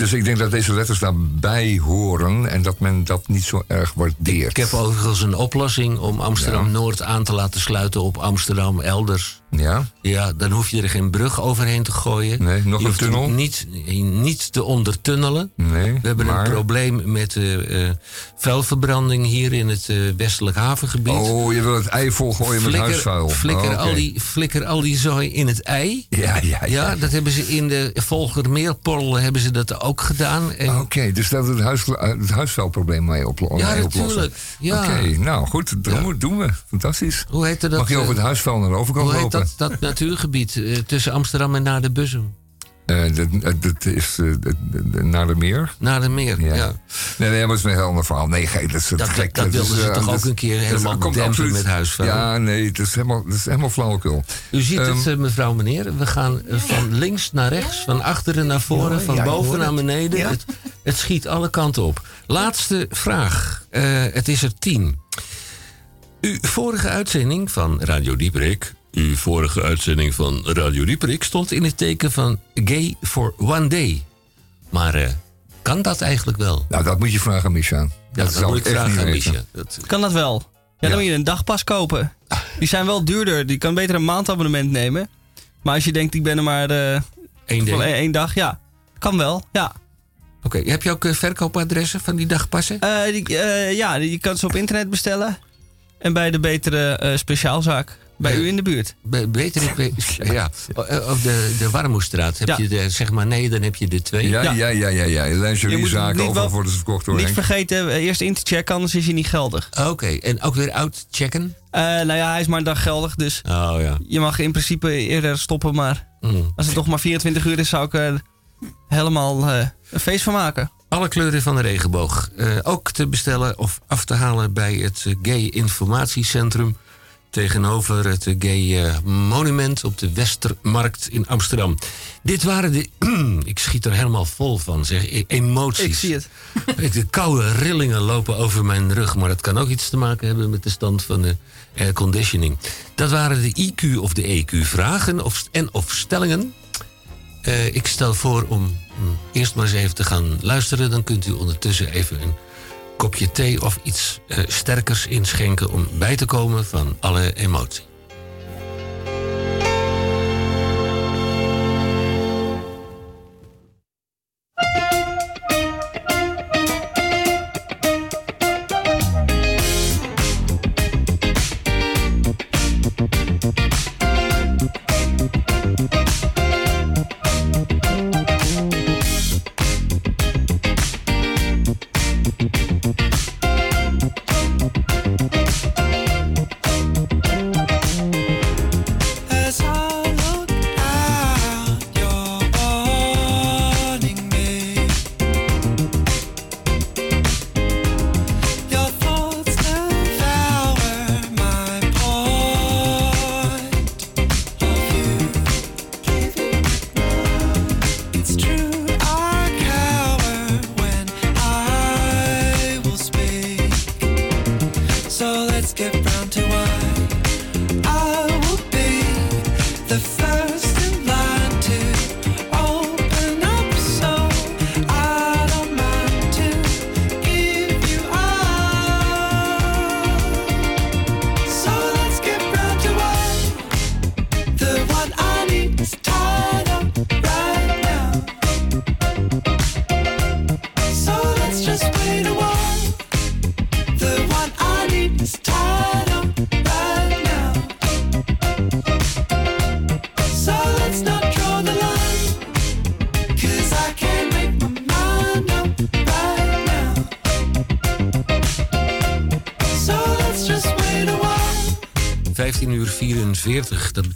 Dus ik denk dat deze letters daarbij horen en dat men dat niet zo erg waardeert. Ik heb overigens een oplossing om Amsterdam-Noord aan te laten sluiten op Amsterdam-Elders. Ja? Ja, dan hoef je er geen brug overheen te gooien. Nee, nog je een tunnel? Niet, niet te ondertunnelen. Nee, We hebben maar- een probleem met eh eh, vuilverbranding hier in het eh, westelijk havengebied. Oh, je wil het ei volgooien met huisvuil. Flikker, Oh, oké. al die, flikker al die zooi in het ei. Ja, ja, ja. Ja, dat hebben ze in de Volgermeerporrel hebben ze dat ook gedaan. En Oké, dus dat we het, huis, het huisvuilprobleem mee oplo- Ja, mee oplossen. natuurlijk. Ja. Oké, nou goed, dat doen- doen we. Fantastisch. Hoe heette dat? Mag je over het eh, huisvuil naar de overkant Hoe heet lopen? dat, dat natuurgebied eh, tussen Amsterdam en naar de Bussum? Eh, dat, dat is eh, dat- dat- naar de meer. Naar de meer, ja. Nee, nee, maar het is een heel ander verhaal. Nee, dat is Dat- gek. dat wilden ze toch dat ook is- een keer dat helemaal dempen absoluut- met huisvuil? Ja, nee, het is helemaal, het is helemaal flauwekul. U ziet Ehm, het, eh, mevrouw, meneer. We gaan van links naar rechts, van achteren naar voren, Ja, van ja, boven naar beneden. Ja. Het, het schiet alle kanten op. Laatste vraag. Eh, het is er tien. Uw vorige uitzending van Radio Dieperik... Uw vorige uitzending van Radio Dieperik stond in het teken van Gay for One Day. Maar eh, kan dat eigenlijk wel? Nou, dat moet je vragen aan Misha. Ja, dat zou moet ik echt vragen niet aan weten. Misha. Dat- Kan dat wel? Ja, dan Ja. moet je een dagpas kopen. Die zijn wel duurder. Die kan beter een maandabonnement nemen. Maar als je denkt, ik ben er maar eh, Eén voor ding. één, dag, ja. Kan wel, ja. Oké, heb je ook eh, verkoopadressen van die dagpassen? Die, ja, je kan ze op internet bestellen. En bij de betere eh, speciaalzaak. Bij u in de buurt. Be- beter ik ja. O- Op de, de Warmoestraat heb Ja. je de, zeg maar, nee, dan heb je de twee. Ja, ja, ja, ja. ja, ja. Lingeriezaken overal wel- worden ze verkocht door Niet Henk. vergeten, eh, eerst in te checken, anders is hij niet geldig. Oké, en ook weer uitchecken? Eh, nou ja, hij is maar een dag geldig, dus Oh ja. je mag in principe eerder stoppen. Maar Mm. als het toch maar 24 uur is, zou ik er helemaal eh, een feest van maken. Alle kleuren van de regenboog. Eh, ook te bestellen of af te halen bij het eh, Gay Informatiecentrum Tegenover het Gay eh, Monument op de Westermarkt in Amsterdam. Dit waren de. ik schiet er helemaal vol van, zeg. E- Emoties. Ik zie het. De koude rillingen lopen over mijn rug. Maar dat kan ook iets te maken hebben met de stand van de airconditioning. Dat waren de IQ of de EQ vragen of, en of stellingen. Eh, ik stel voor om mm, eerst maar eens even te gaan luisteren. Dan kunt u ondertussen even een kopje thee of iets eh, sterkers inschenken om bij te komen van alle emotie.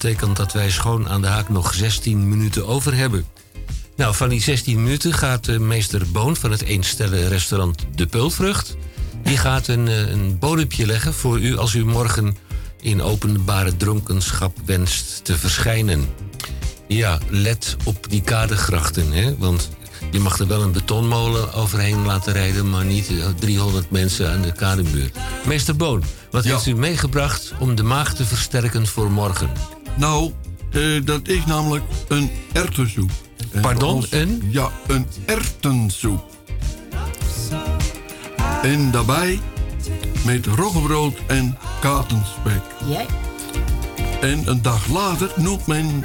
Betekent dat wij schoon aan de haak nog 16 minuten over hebben. Nou, van die 16 minuten gaat eh, meester Boon van het eenstellen restaurant De Peulvrucht... die gaat een, eh, een bodempje leggen voor u als u morgen in openbare dronkenschap wenst te verschijnen. Ja, let op die kadegrachten, hè? want je mag er wel een betonmolen overheen laten rijden... maar niet eh, 300 mensen aan de kademuur. Meester Boon, wat heeft u meegebracht om de maag te versterken voor morgen? Nou, eh, dat is namelijk een erwtensoep. En Pardon, als- een? Ja, een erwtensoep. En daarbij met roggebrood en katenspek. Jij? En een dag later noemt men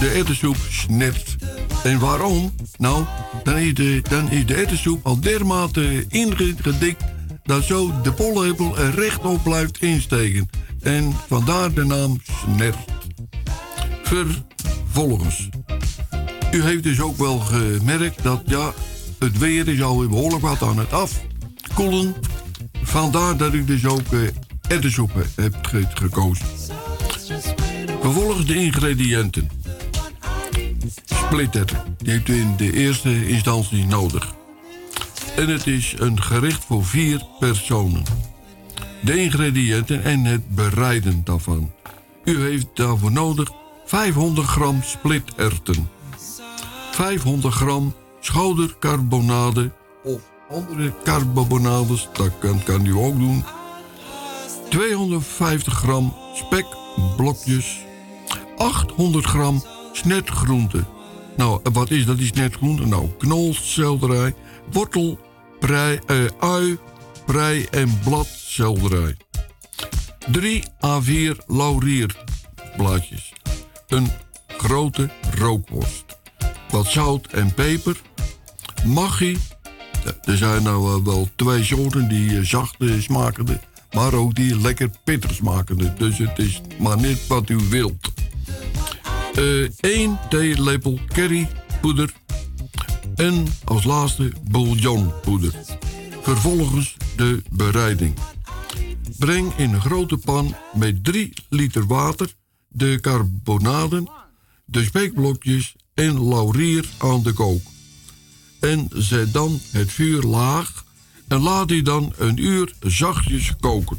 de erwtensoep snert. En waarom? Nou, dan is de, dan is de erwtensoep al dermate ingedikt... dat zo de pollepel er rechtop blijft insteken. En vandaar de naam snert. Vervolgens. U heeft dus ook wel gemerkt dat ja, het weer is alweer behoorlijk wat aan het afkoelen. Vandaar dat u dus ook eh erwtensoep hebt ge- gekozen. Vervolgens de ingrediënten. Splitter. Die heeft u in de eerste instantie nodig. En het is een gerecht voor vier personen. De ingrediënten en het bereiden daarvan. U heeft daarvoor nodig 500 gram splitterwten. 500 gram schoudercarbonade of andere carbonades, dat kan, kan u ook doen. 250 gram spekblokjes. 800 gram snetgroente. Nou, wat is dat, die snetgroente? Nou, knolselderij, wortel, prei, eh, ui, prei en bladselderij. 3 à 4 laurierblaadjes. Een grote rookworst. Wat zout en peper. Maggi. Er zijn nou wel- wel twee soorten die eh, zacht eh, smakende, maar ook die lekker pittig smakende. Dus het is maar net wat u wilt. Eh 1 theelepel currypoeder. En als laatste bouillonpoeder. Vervolgens de bereiding. Breng in een grote pan met 3 liter water de carbonaden, de spekblokjes en laurier aan de kook. En zet dan het vuur laag en laat die dan een uur zachtjes koken.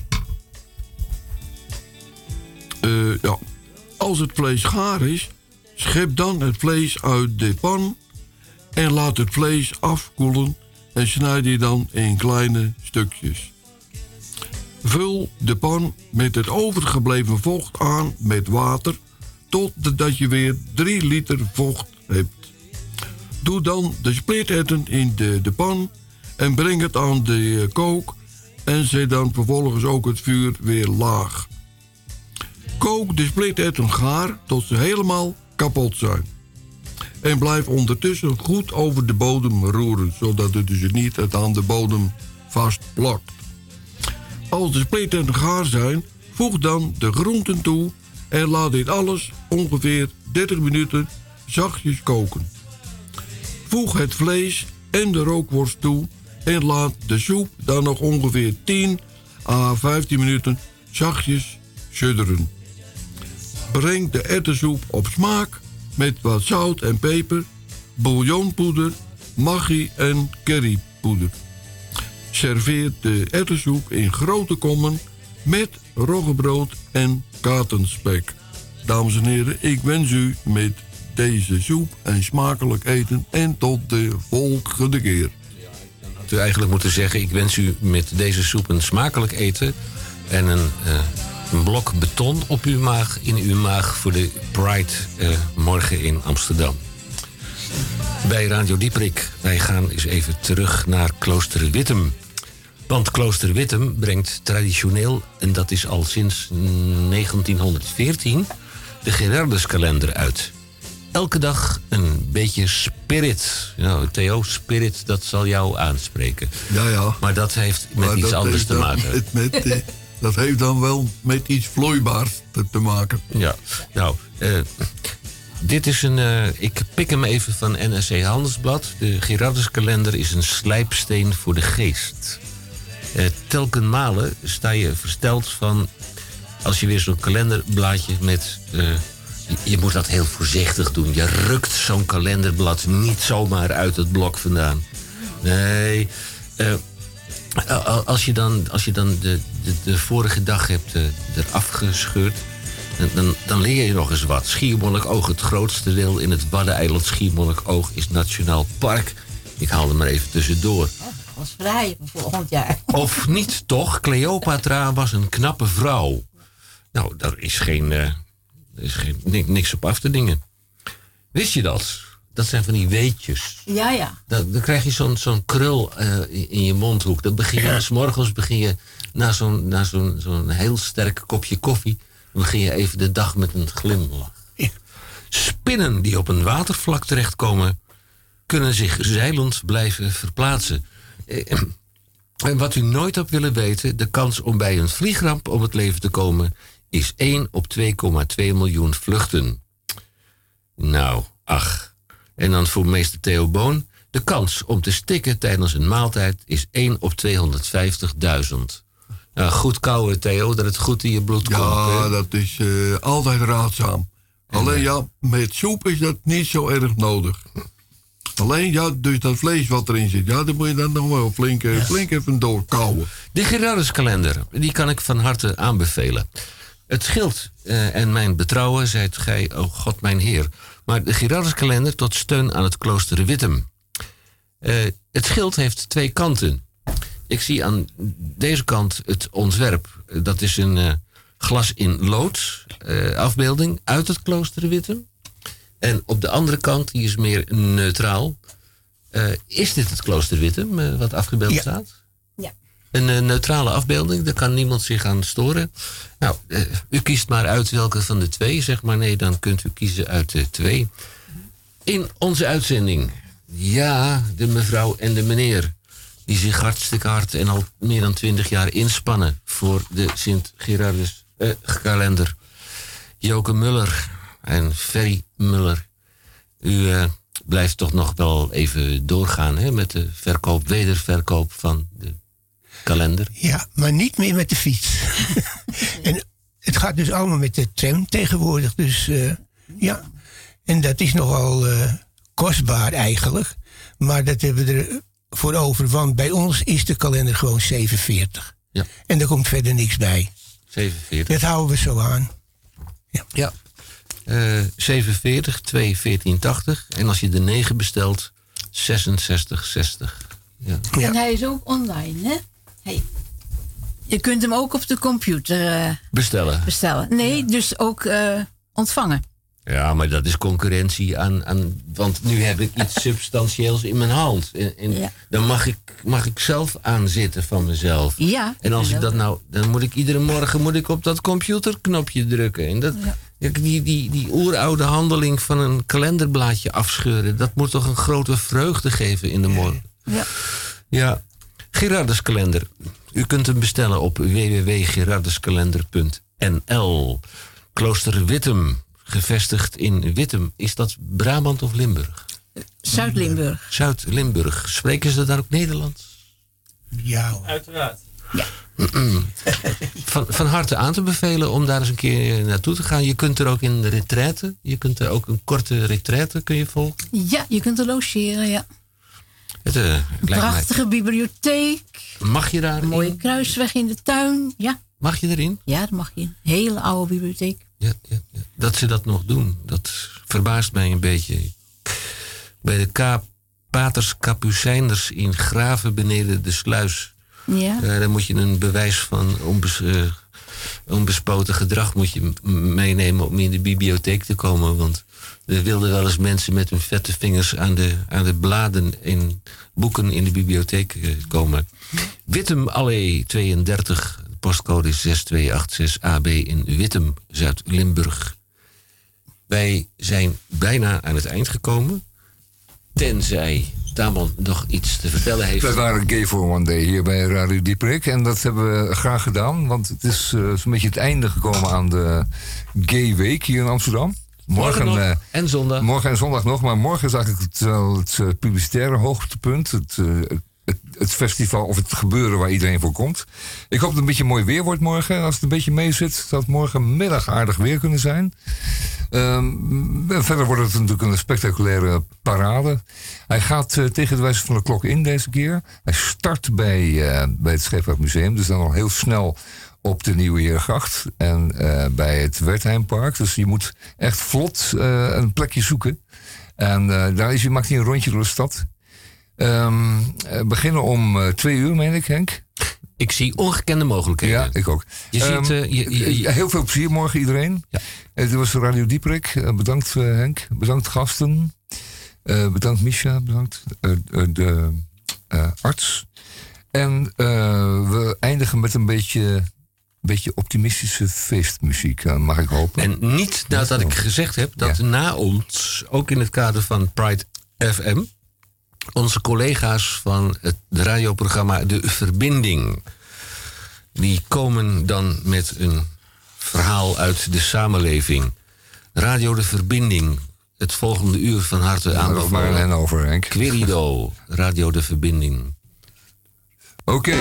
eh, ja, als het vlees gaar is, schep dan het vlees uit de pan en laat het vlees afkoelen en snijd die dan in kleine stukjes. Vul de pan met het overgebleven vocht aan met water totdat je weer 3 liter vocht hebt. Doe dan de splitterwten in de, de pan en breng het aan de eh, kook en zet dan vervolgens ook het vuur weer laag. Kook de splitterwten gaar tot ze helemaal kapot zijn. En blijf ondertussen goed over de bodem roeren, zodat het dus niet aan de bodem vast plakt. Als de splitterwten gaar zijn, voeg dan de groenten toe en laat dit alles ongeveer 30 minuten zachtjes koken. Voeg het vlees en de rookworst toe en laat de soep dan nog ongeveer 10 à 15 minuten zachtjes sudderen. Breng de erwtensoep op smaak met wat zout en peper, bouillonpoeder, maggi en currypoeder. Serveer de erwtensoep in grote kommen met roggebrood en katenspek. Dames en heren, ik wens u met deze soep een smakelijk eten en tot de volgende keer. Had u eigenlijk moeten zeggen: Ik wens u met deze soep een smakelijk eten. En een, eh, een blok beton op uw maag, in uw maag voor de Pride eh, morgen in Amsterdam. Bij Radio Dieprik. Wij gaan eens even terug naar Klooster Wittem. Want Klooster Wittem brengt traditioneel, en dat is al sinds 1914, de Gerarduskalender uit. Elke dag een beetje spirit. Nou, Theo, spirit, dat zal jou aanspreken. Ja, ja. Maar dat heeft met Maar iets anders te maken. met- met, eh, dat heeft dan wel met iets vloeibaars te, te maken. Ja, nou, eh, dit is een. eh, ik pik hem even van NRC Handelsblad. De Gerarduskalender is een slijpsteen voor de geest. Eh telken malen sta je versteld van. Als je weer zo'n kalenderblaadje met. eh, je, moet dat heel voorzichtig doen. Je rukt zo'n kalenderblad niet zomaar uit het blok vandaan. Nee. eh, als je dan, als je dan de, de, de vorige dag hebt eh, eraf gescheurd... Dan, dan, dan leer je nog eens wat. Schiermonnikoog, het grootste deel in het Waddeneiland Schiermonnikoog... is Nationaal Park. Ik haal er maar even tussendoor. Was vrij volgend jaar. Of niet toch? Cleopatra was een knappe vrouw. Nou, daar is geen, eh, is geen ni- niks op af te dingen. Wist je dat? Dat zijn van die weetjes. Ja, ja. Dan, dan krijg je zo'n zo'n krul eh, in, in je mondhoek. Dan begin je, s morgens begin je na zo'n na zo'n zo'n heel sterk kopje koffie... dan begin je even de dag met een glimlach. Spinnen die op een watervlak terechtkomen... kunnen zich zeilend blijven verplaatsen. Eh, En wat u nooit had willen weten... de kans om bij een vliegramp om het leven te komen... is 1 op 2,2 miljoen vluchten. Nou, ach. En dan voor meester Theo Boon... de kans om te stikken tijdens een maaltijd is 1 op 250.000. Nou, goed kouwen, Theo, dat het goed in je bloed komt. Ja, hè? dat is eh, altijd raadzaam. Alleen ja, met soep is dat niet zo erg nodig. Alleen ja, dus dat vlees wat erin zit, ja, dan moet je dan nog wel flink, eh, flink even doorkouwen. De Gerarduskalender, die kan ik van harte aanbevelen. Het scheelt eh, en mijn betrouwen, zijt gij, oh God mijn heer. Maar de Gerarduskalender tot steun aan het klooster Wittem. Eh, het schild heeft twee kanten. Ik zie aan deze kant het ontwerp. Dat is een glas in lood afbeelding uit het klooster Wittem. En op de andere kant, die is meer neutraal. Eh, is dit het klooster Wittem eh, wat afgebeeld Ja. staat? Ja. Een eh, neutrale afbeelding, daar kan niemand zich aan storen. Nou, u kiest maar uit welke van de twee. Zeg maar nee, dan kunt u kiezen uit de twee. In onze uitzending, ja, de mevrouw en de meneer... die zich hartstikke hard en al meer dan twintig jaar inspannen... voor de Sint-Gerardus eh, kalender. Joke Muller en Ferry Muller. U eh, blijft toch nog wel even doorgaan hè, met de verkoop, wederverkoop van de kalender. Ja, maar niet meer met de fiets. en het gaat dus allemaal met de tram tegenwoordig. Dus eh, ja, en dat is nogal eh, kostbaar eigenlijk. Maar dat hebben we er voor over. Want bij ons is de kalender gewoon 47. Ja. En er komt verder niks bij. 47. Dat houden we zo aan. Ja. Eh 47, 2, 14, 80. En als je de 9 bestelt, 66, 60. Ja. En hij is ook online, hè? Hey. Je kunt hem ook op de computer eh, Bestellen. bestellen. Nee, dus ook eh, ontvangen. Ja, maar dat is concurrentie aan, aan. Want nu heb ik iets substantieels in mijn hand. En, en Ja. dan mag ik, mag ik zelf aanzitten van mezelf. Ja. En als ik dat nou. Dan moet ik iedere morgen moet ik op dat computerknopje drukken. En dat, ja, die, die, die oeroude handeling van een kalenderblaadje afscheuren. dat moet toch een grote vreugde geven in de morgen. Ja. Ja, Gerardus kalender. U kunt hem bestellen op www.gerarduskalender.nl. Klooster Wittem, gevestigd in Wittem. Is dat Brabant of Limburg? Zuid-Limburg. Zuid-Limburg. Spreken ze daar ook Nederlands? Ja. hoor. Uiteraard. Van, van harte aan te bevelen om daar eens een keer naartoe te gaan. Je kunt er ook in de retraite. Je kunt er ook een korte retraite kun je volgen. Ja, je kunt er logeren, ja. Het, eh, Prachtige bibliotheek. Mag je daar? Een mooie kruisweg in de tuin. Ja. Mag je erin? Ja, dat mag je. Een hele oude bibliotheek. Ja, ja, ja. Dat ze dat nog doen, dat verbaast mij een beetje. Bij de K. Paters Capucijners in Graven beneden de sluis. Ja. eh, daar moet je een bewijs van onbes, eh, onbespoten gedrag moet je meenemen om in de bibliotheek te komen. Want er wilden wel eens mensen met hun vette vingers aan de, aan de bladen in boeken in de bibliotheek eh, komen. Wittem Allee 32, postcode 6286 AB in Wittem, Zuid-Limburg. Wij zijn bijna aan het eind gekomen. Tenzij Tamon nog iets te vertellen heeft. Wij waren gay for one day hier bij Radio Dieprik. En dat hebben we graag gedaan. Want het is eh, zo'n beetje het einde gekomen aan de Gay Week hier in Amsterdam. Morgen eh, en zondag. Morgen en zondag nog. Maar morgen is eigenlijk het, wel het eh, publicitaire hoogtepunt. Het, het, het festival of het gebeuren waar iedereen voor komt. Ik hoop dat het een beetje mooi weer wordt morgen. Als het een beetje mee zit, zou het morgenmiddag aardig weer kunnen zijn. Ehm, verder wordt het natuurlijk een spectaculaire parade. Hij gaat eh, tegen de wijze van de klok in deze keer. Hij start bij, eh, bij het Scheepvaart Museum. Dus dan al heel snel op de Nieuwe Heergracht. En eh, bij het Wertheimpark. Dus je moet echt vlot een plekje zoeken. En daar is, maakt hij een rondje door de stad. Ehm, eh, beginnen om eh, twee uur, meen ik, Henk. Ik zie ongekende mogelijkheden. Ja, ik ook. Je Ehm, ziet, eh, je- je- je- heel veel plezier morgen iedereen. Ja. Het was Radio Dieprik. Eh, bedankt eh, Henk. Bedankt gasten. Eh, bedankt Misha. Bedankt eh, eh, de eh, arts. En eh, we eindigen met een beetje, beetje optimistische feestmuziek. eh, mag ik hopen. En niet nadat ik gezegd heb dat na ons, ook in het kader van Pride FM, onze collega's van het radioprogramma De Verbinding, die komen dan met een verhaal uit de samenleving. Radio De Verbinding, het volgende uur van harte aanbevolen. maar en over, Henk. Querido, Radio De Verbinding. Oké.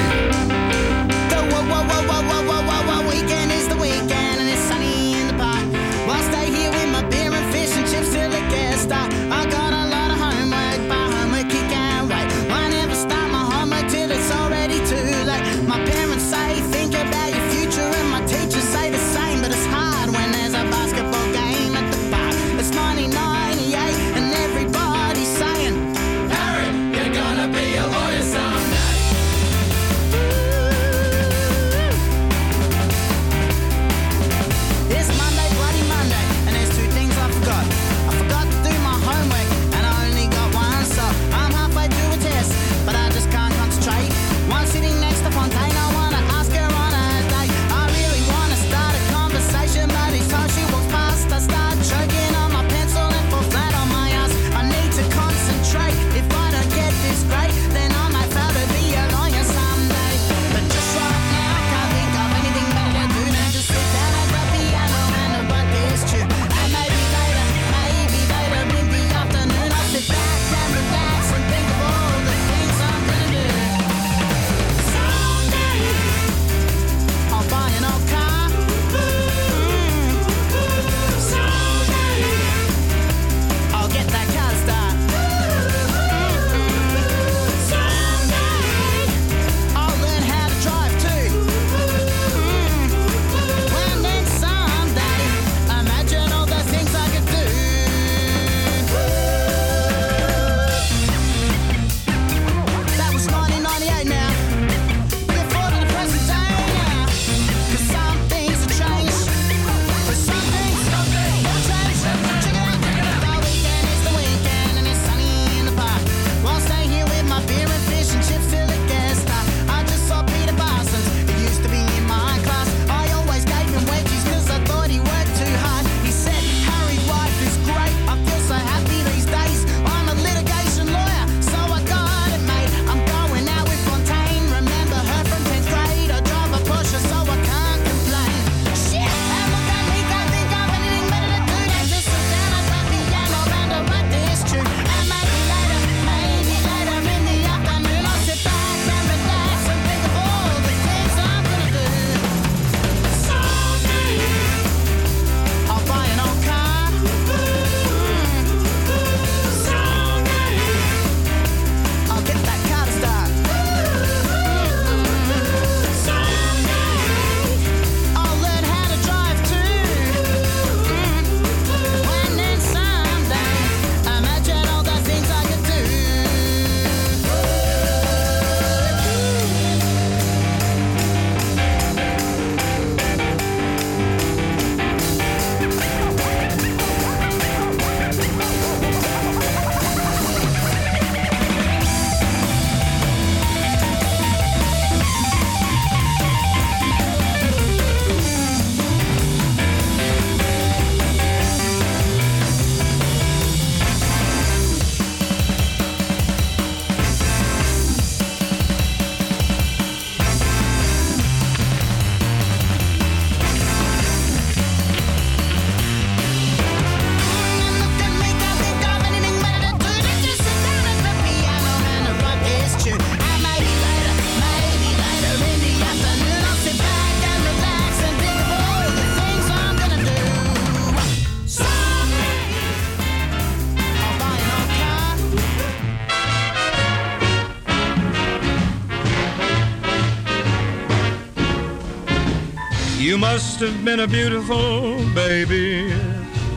Must have been a beautiful baby.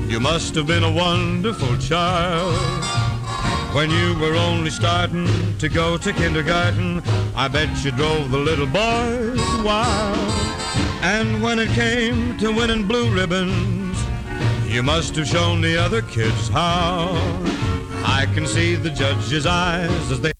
You must have been a wonderful child. When you were only starting to go to kindergarten, I bet you drove the little boys wild. And when it came to winning blue ribbons, you must have shown the other kids how. I can see the judge's eyes as they